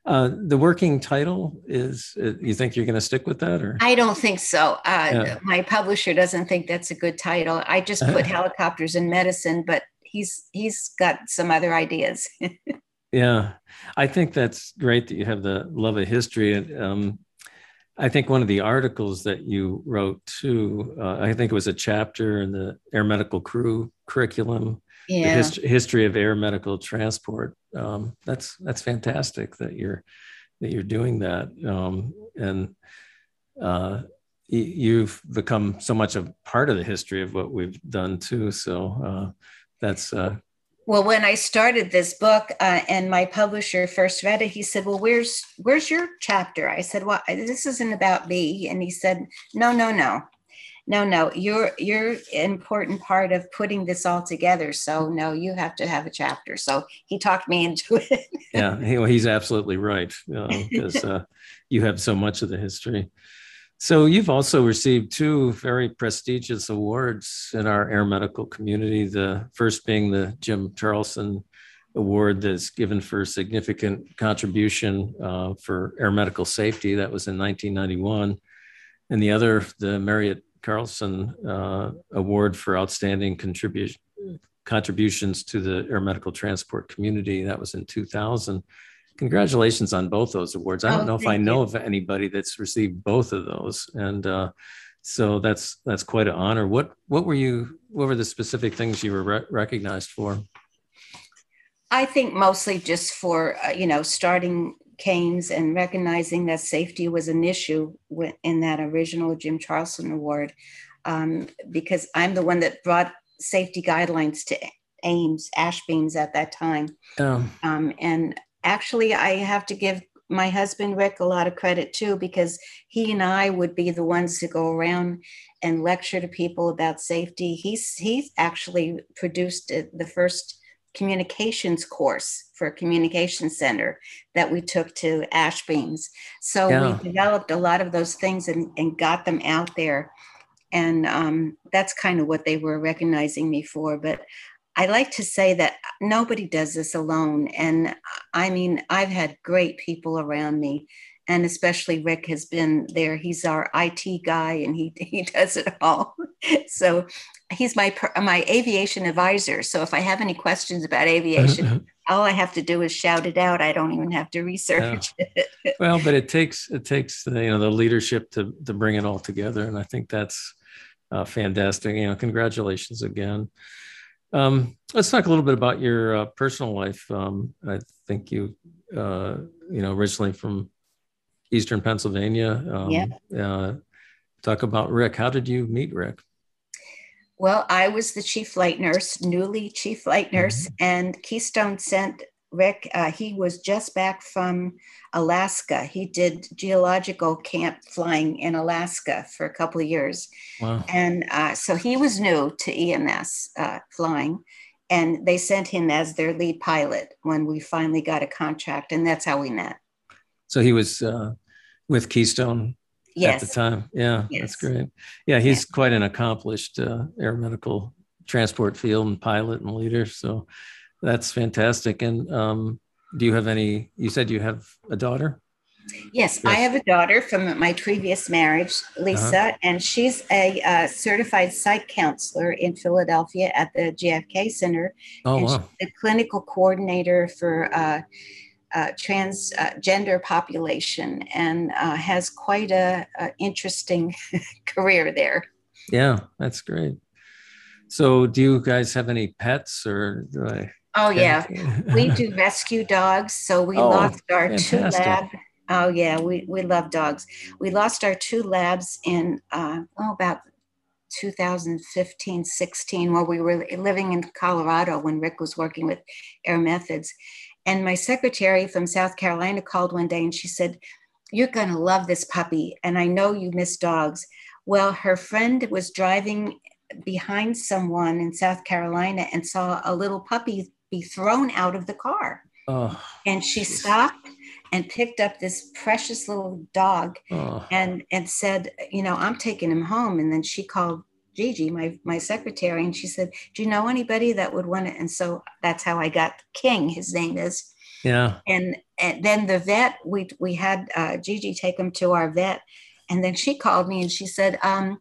uh, the working title is uh, you think you're going to stick with that or? I don't think so. Uh, yeah. my publisher doesn't think that's a good title. I just put <laughs> helicopters in medicine but he's he's got some other ideas. <laughs> Yeah. I think that's great that you have the love of history and um, i think one of the articles that you wrote too uh, i think it was a chapter in the air medical crew curriculum yeah. the hist- history of air medical transport. Um, that's that's fantastic that you're that you're doing that, um, and uh, you've become so much a part of the history of what we've done too. So uh, that's. Uh, well, when I started this book uh, and my publisher first read it, he said, "Well, where's where's your chapter?" I said, "Well, this isn't about me," and he said, "No, no, no no no you're you're an important part of putting this all together. So no you have to have a chapter. So he talked me into it. <laughs> Yeah he, well, he's absolutely right because uh, uh, you have so much of the history. So you've also received two very prestigious awards in our air medical community the first being the jim charlson award that's given for significant contribution uh, for air medical safety. That was in 1991 and the other the marriott Carlson uh, Award for Outstanding Contribution contributions to the air medical transport community. That was in 2000. Congratulations on both those awards. I don't oh, know if I know you. of anybody that's received both of those, and uh, so that's that's quite an honor. What what were you? What were the specific things you were re- recognized for? I think mostly just for uh, you know starting CAMTS and recognizing that safety was an issue in that original Jim Charlson Award, um, because I'm the one that brought safety guidelines to AAMS, ASHBEAMS at that time. Oh. Um, and actually, I have to give my husband Rick a lot of credit too, because he and I would be the ones to go around and lecture to people about safety. He's he's actually produced the first communications course for a communication center that we took to ASHBEAMS. So yeah. we developed a lot of those things and, and got them out there. And um, that's kind of what they were recognizing me for. But I like to say that nobody does this alone. And I mean, I've had great people around me and especially Rick has been there. He's our IT guy, and he <laughs> he does it all. so he's my my aviation advisor. So if I have any questions about aviation, <laughs> all I have to do is shout it out. I don't even have to research yeah. it. <laughs> well, but it takes it takes the, you know the leadership to to bring it all together, and I think that's uh, fantastic. You know, congratulations again. Um, let's talk a little bit about your uh, personal life. Um, I think you, uh, you know, originally from Eastern Pennsylvania. Um, yeah. Uh, talk about Rick. How did you meet Rick? Well, I was the chief flight nurse, newly chief flight nurse, mm-hmm. and Keystone sent Rick. Uh, he was just back from Alaska. He did geological camp flying in Alaska for a couple of years. Wow. And uh, so he was new to EMS uh, flying. And they sent him as their lead pilot when we finally got a contract. And that's how we met. So he was uh, with Keystone yes. at the time. Yeah, yes. that's great. Yeah, he's yeah. quite an accomplished uh, air medical transport field and pilot and leader. So that's fantastic. And um, do you have any? You said you have a daughter. Yes, yes, I have a daughter from my previous marriage, Lisa, uh-huh. and she's a uh, certified psych counselor in Philadelphia at the JFK Center. Oh, and wow. the clinical coordinator for uh, uh, transgender uh, population and uh, has quite a, a interesting <laughs> career there. Yeah, that's great. So, do you guys have any pets or? Do I oh yeah, <laughs> we do rescue dogs. So we oh, lost our fantastic. two lab. Oh yeah, we we love dogs. We lost our two labs in uh, oh about 2015 16 while we were living in colorado when rick was working with air methods and my secretary from South Carolina called one day and she said, You're going to love this puppy. And I know you miss dogs. Well, her friend was driving behind someone in South Carolina and saw a little puppy be thrown out of the car. Oh, and she geez. stopped and picked up this precious little dog oh. and and said, you know, I'm taking him home. And then she called Gigi, my my secretary, and she said, "Do you know anybody that would want it?" And so that's how I got King. His name is. Yeah. And and then the vet, we we had uh, Gigi take him to our vet, and then she called me and she said, um,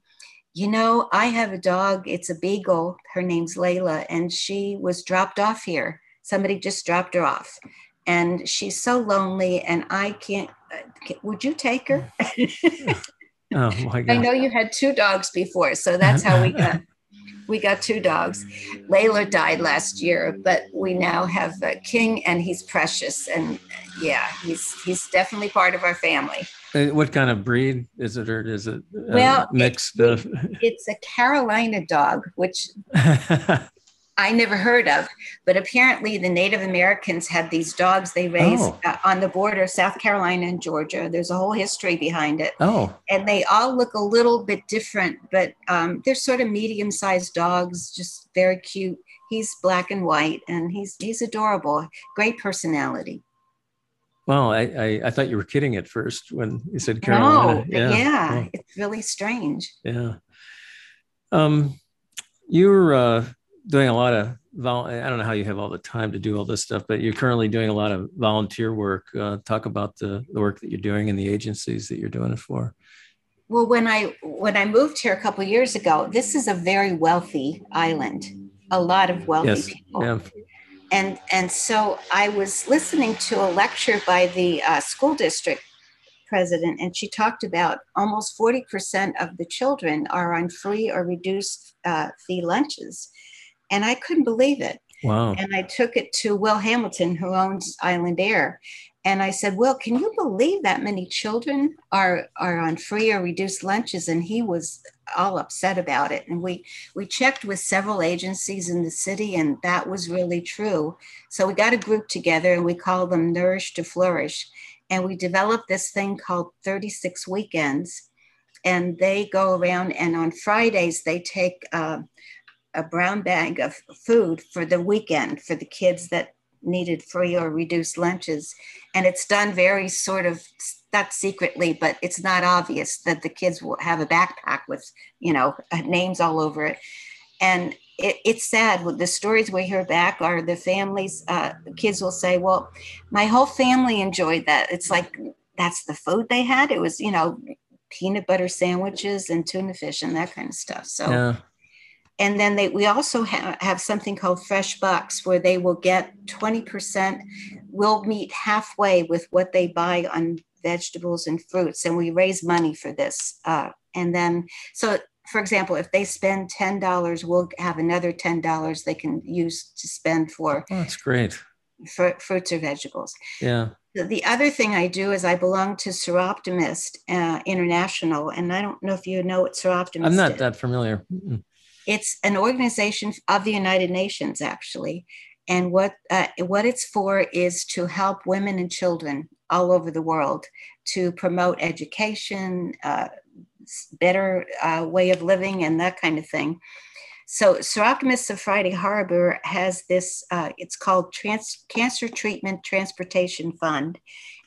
"You know, I have a dog. It's a beagle. Her name's Layla, and she was dropped off here. Somebody just dropped her off." and she's so lonely and i can't uh, would you take her <laughs> <laughs> oh my god. i know you had two dogs before so that's how we got we got two dogs. Layla died last year but we now have king and he's precious and yeah he's he's definitely part of our family. Uh, what kind of breed is it or is it uh, well mixed? it, <laughs> it's a carolina dog which <laughs> I never heard of, but apparently the Native Americans had these dogs they raised oh. uh, on the border of South Carolina and Georgia. There's a whole history behind it. Oh. And they all look a little bit different, but um, they're sort of medium sized dogs, just very cute. He's black and white and he's he's adorable, great personality. Well, I, I, I thought you were kidding at first when you said Carolina. No, yeah, yeah oh. it's really strange. Yeah. Um, you're uh, doing a lot of vol- I don't know how you have all the time to do all this stuff, but you're currently doing a lot of volunteer work. Uh, talk about the, the work that you're doing and the agencies that you're doing it for. Well, when I when I moved here a couple years ago, this is a very wealthy island. A lot of wealthy yes. people. Yeah. And and so I was listening to a lecture by the uh, school district president, and she talked about almost 40% of the children are on free or reduced uh, fee lunches and I couldn't believe it. Wow. And I took it to Will Hamilton, who owns Island Air. And I said, Will, can you believe that many children are, are on free or reduced lunches? And he was all upset about it. And we, we checked with several agencies in the city, and that was really true. So we got a group together and we called them Nourish to Flourish. And we developed this thing called 36 Weekends. And they go around, and on Fridays, they take uh, a brown bag of food for the weekend for the kids that needed free or reduced lunches. And it's done very sort of not secretly, but it's not obvious that the kids will have a backpack with, you know, names all over it. And it, it's sad. The stories we hear back are the families, uh, kids will say, well, my whole family enjoyed that. It's like, that's the food they had. It was, you know, peanut butter sandwiches and tuna fish and that kind of stuff. So yeah and then they we also ha- have something called fresh bucks where they will get 20% We'll meet halfway with what they buy on vegetables and fruits and we raise money for this uh, and then so for example if they spend $10 we'll have another $10 they can use to spend for oh, that's great for fruits or vegetables yeah the other thing I do is I belong to Soroptimist uh, International, and I don't know if you know what Soroptimist. I'm not is. that familiar. Mm-mm. It's an organization of the United Nations, actually. And what, uh, what it's for is to help women and children all over the world to promote education, uh, better uh, way of living, and that kind of thing. So, Soroptimists of Friday Harbor has this, uh, it's called Trans- Cancer Treatment Transportation Fund.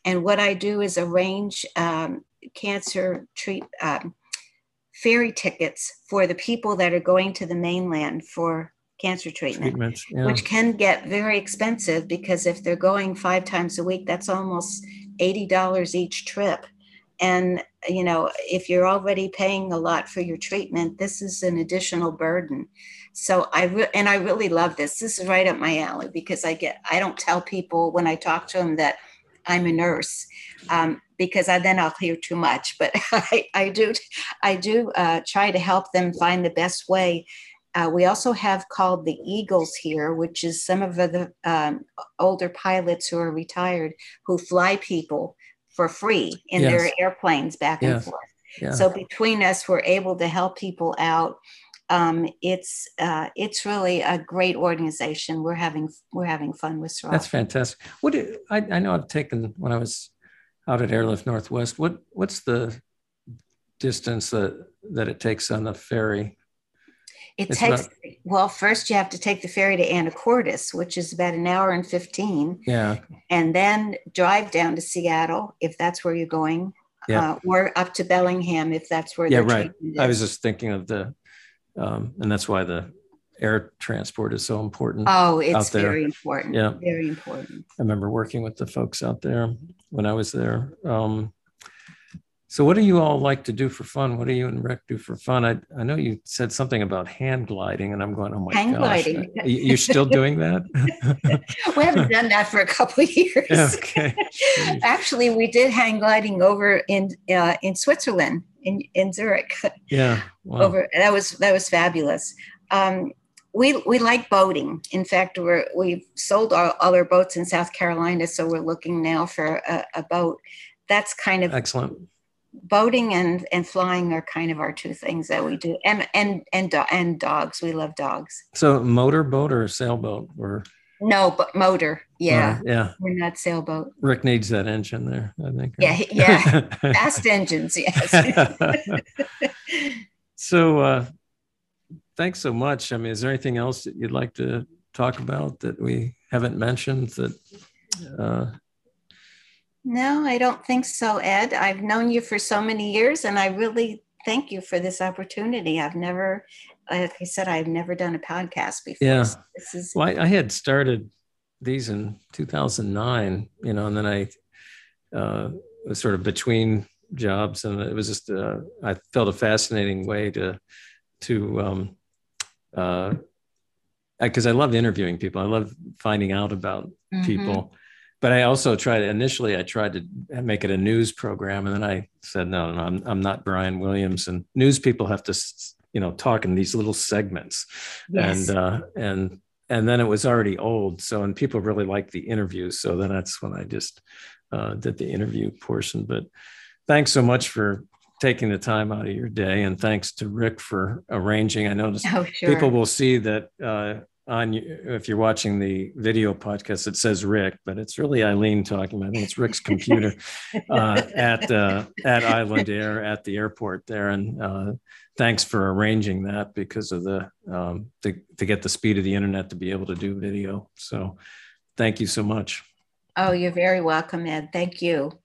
And what I do is arrange um, cancer treat, um, ferry tickets for the people that are going to the mainland for cancer treatment, yeah. which can get very expensive because if they're going five times a week, that's almost $80 each trip. And, you know, if you're already paying a lot for your treatment, this is an additional burden. So I, re- and I really love this. This is right up my alley because I get, I don't tell people when I talk to them that I'm a nurse. Um, because I, then I'll hear too much. <laughs> But I, I do, I do uh, try to help them find the best way. Uh, we also have called the Eagles here, which is some of the um, older pilots who are retired who fly people for free in yes. their airplanes back yes. and forth. Yeah. So between us, we're able to help people out. Um, it's uh, it's really a great organization. We're having we're having fun with That's fantastic. What do, I, I know I've taken when I was out at Airlift Northwest. What what's the distance that that it takes on the ferry? It it's takes about, well, first you have to take the ferry to Anacortes, which is about an hour and 15. Yeah. And then drive down to Seattle if that's where you're going. Yeah. Uh, or up to Bellingham if that's where yeah right i was just thinking of the um, and that's why the air transport is so important. Oh, it's very important. Yeah, very important. I remember working with the folks out there when I was there. Um, so, what do you all like to do for fun? What do you and Rick do for fun? I, I know you said something about hand gliding, and I'm going, oh my hang gosh, gliding. you're still doing that? <laughs> we haven't done that for a couple of years. <laughs> Okay. Actually, we did hang gliding over in uh, in Switzerland in in Zurich. Yeah, wow. <laughs> over that was that was fabulous. Um, we we like boating. In fact, we're we've sold all our boats in South Carolina, so we're looking now for a, a boat. That's kind of excellent. Boating and and flying are kind of our two things that we do, and and and and dogs. We love dogs. So motor boat or sailboat or no, but motor. Yeah. Uh, yeah. We're not sailboat. Rick needs that engine there, I think. Yeah. Yeah. <laughs> Fast engines. Yes. <laughs> so, uh, thanks so much. I mean, is there anything else that you'd like to talk about that we haven't mentioned that? Uh... No, I don't think so, Ed. I've known you for so many years, and I really thank you for this opportunity. I've never, like I said, I've never done a podcast before. Yeah. So this is. Well, I, I, had started these in 2009, you know, and then I uh, was sort of between jobs, and it was just uh, I felt a fascinating way to to um, because uh, I love interviewing people. I love finding out about mm-hmm. people. But I also tried initially. I tried to make it a news program, and then I said, "No, no, I'm I'm not Brian Williams." And news people have to, you know, talk in these little segments, yes. and uh, and and then it was already old. So and people really liked the interviews. So then that's when I just uh, did the interview portion. But thanks so much for taking the time out of your day. And thanks to Rick for arranging. I noticed oh, sure. people will see that uh, on if you're watching the video podcast, it says Rick, but it's really Eileen talking. I think it's Rick's computer <laughs> uh, at uh, at Island Air at the airport there. And uh, thanks for arranging that because of the um, to, to get the speed of the internet to be able to do video. So thank you so much. Oh, you're very welcome, Ed. Thank you.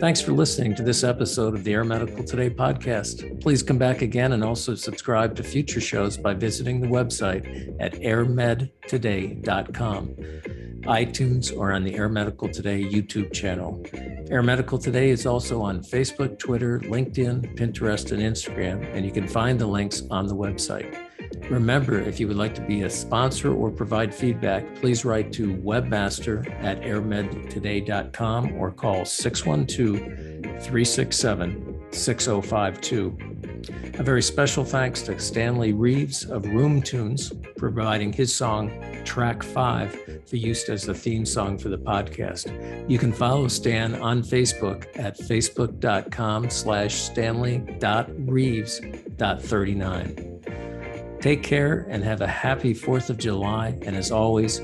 Thanks for listening to this episode of the Air Medical Today podcast. Please come back again and also subscribe to future shows by visiting the website at airmedtoday.com, iTunes, or on the Air Medical Today YouTube channel. Air Medical Today is also on Facebook, Twitter, LinkedIn, Pinterest, and Instagram, and you can find the links on the website. Remember, if you would like to be a sponsor or provide feedback, please write to webmaster at airmedtoday.com or call 612 367 6052. A very special thanks to Stanley Reeves of Room Tunes for providing his song Track 5 for use as the theme song for the podcast. You can follow Stan on Facebook at facebook.com slash stanley.reeves.39. Take care and have a happy 4th of July. And as always,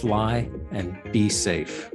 fly and be safe.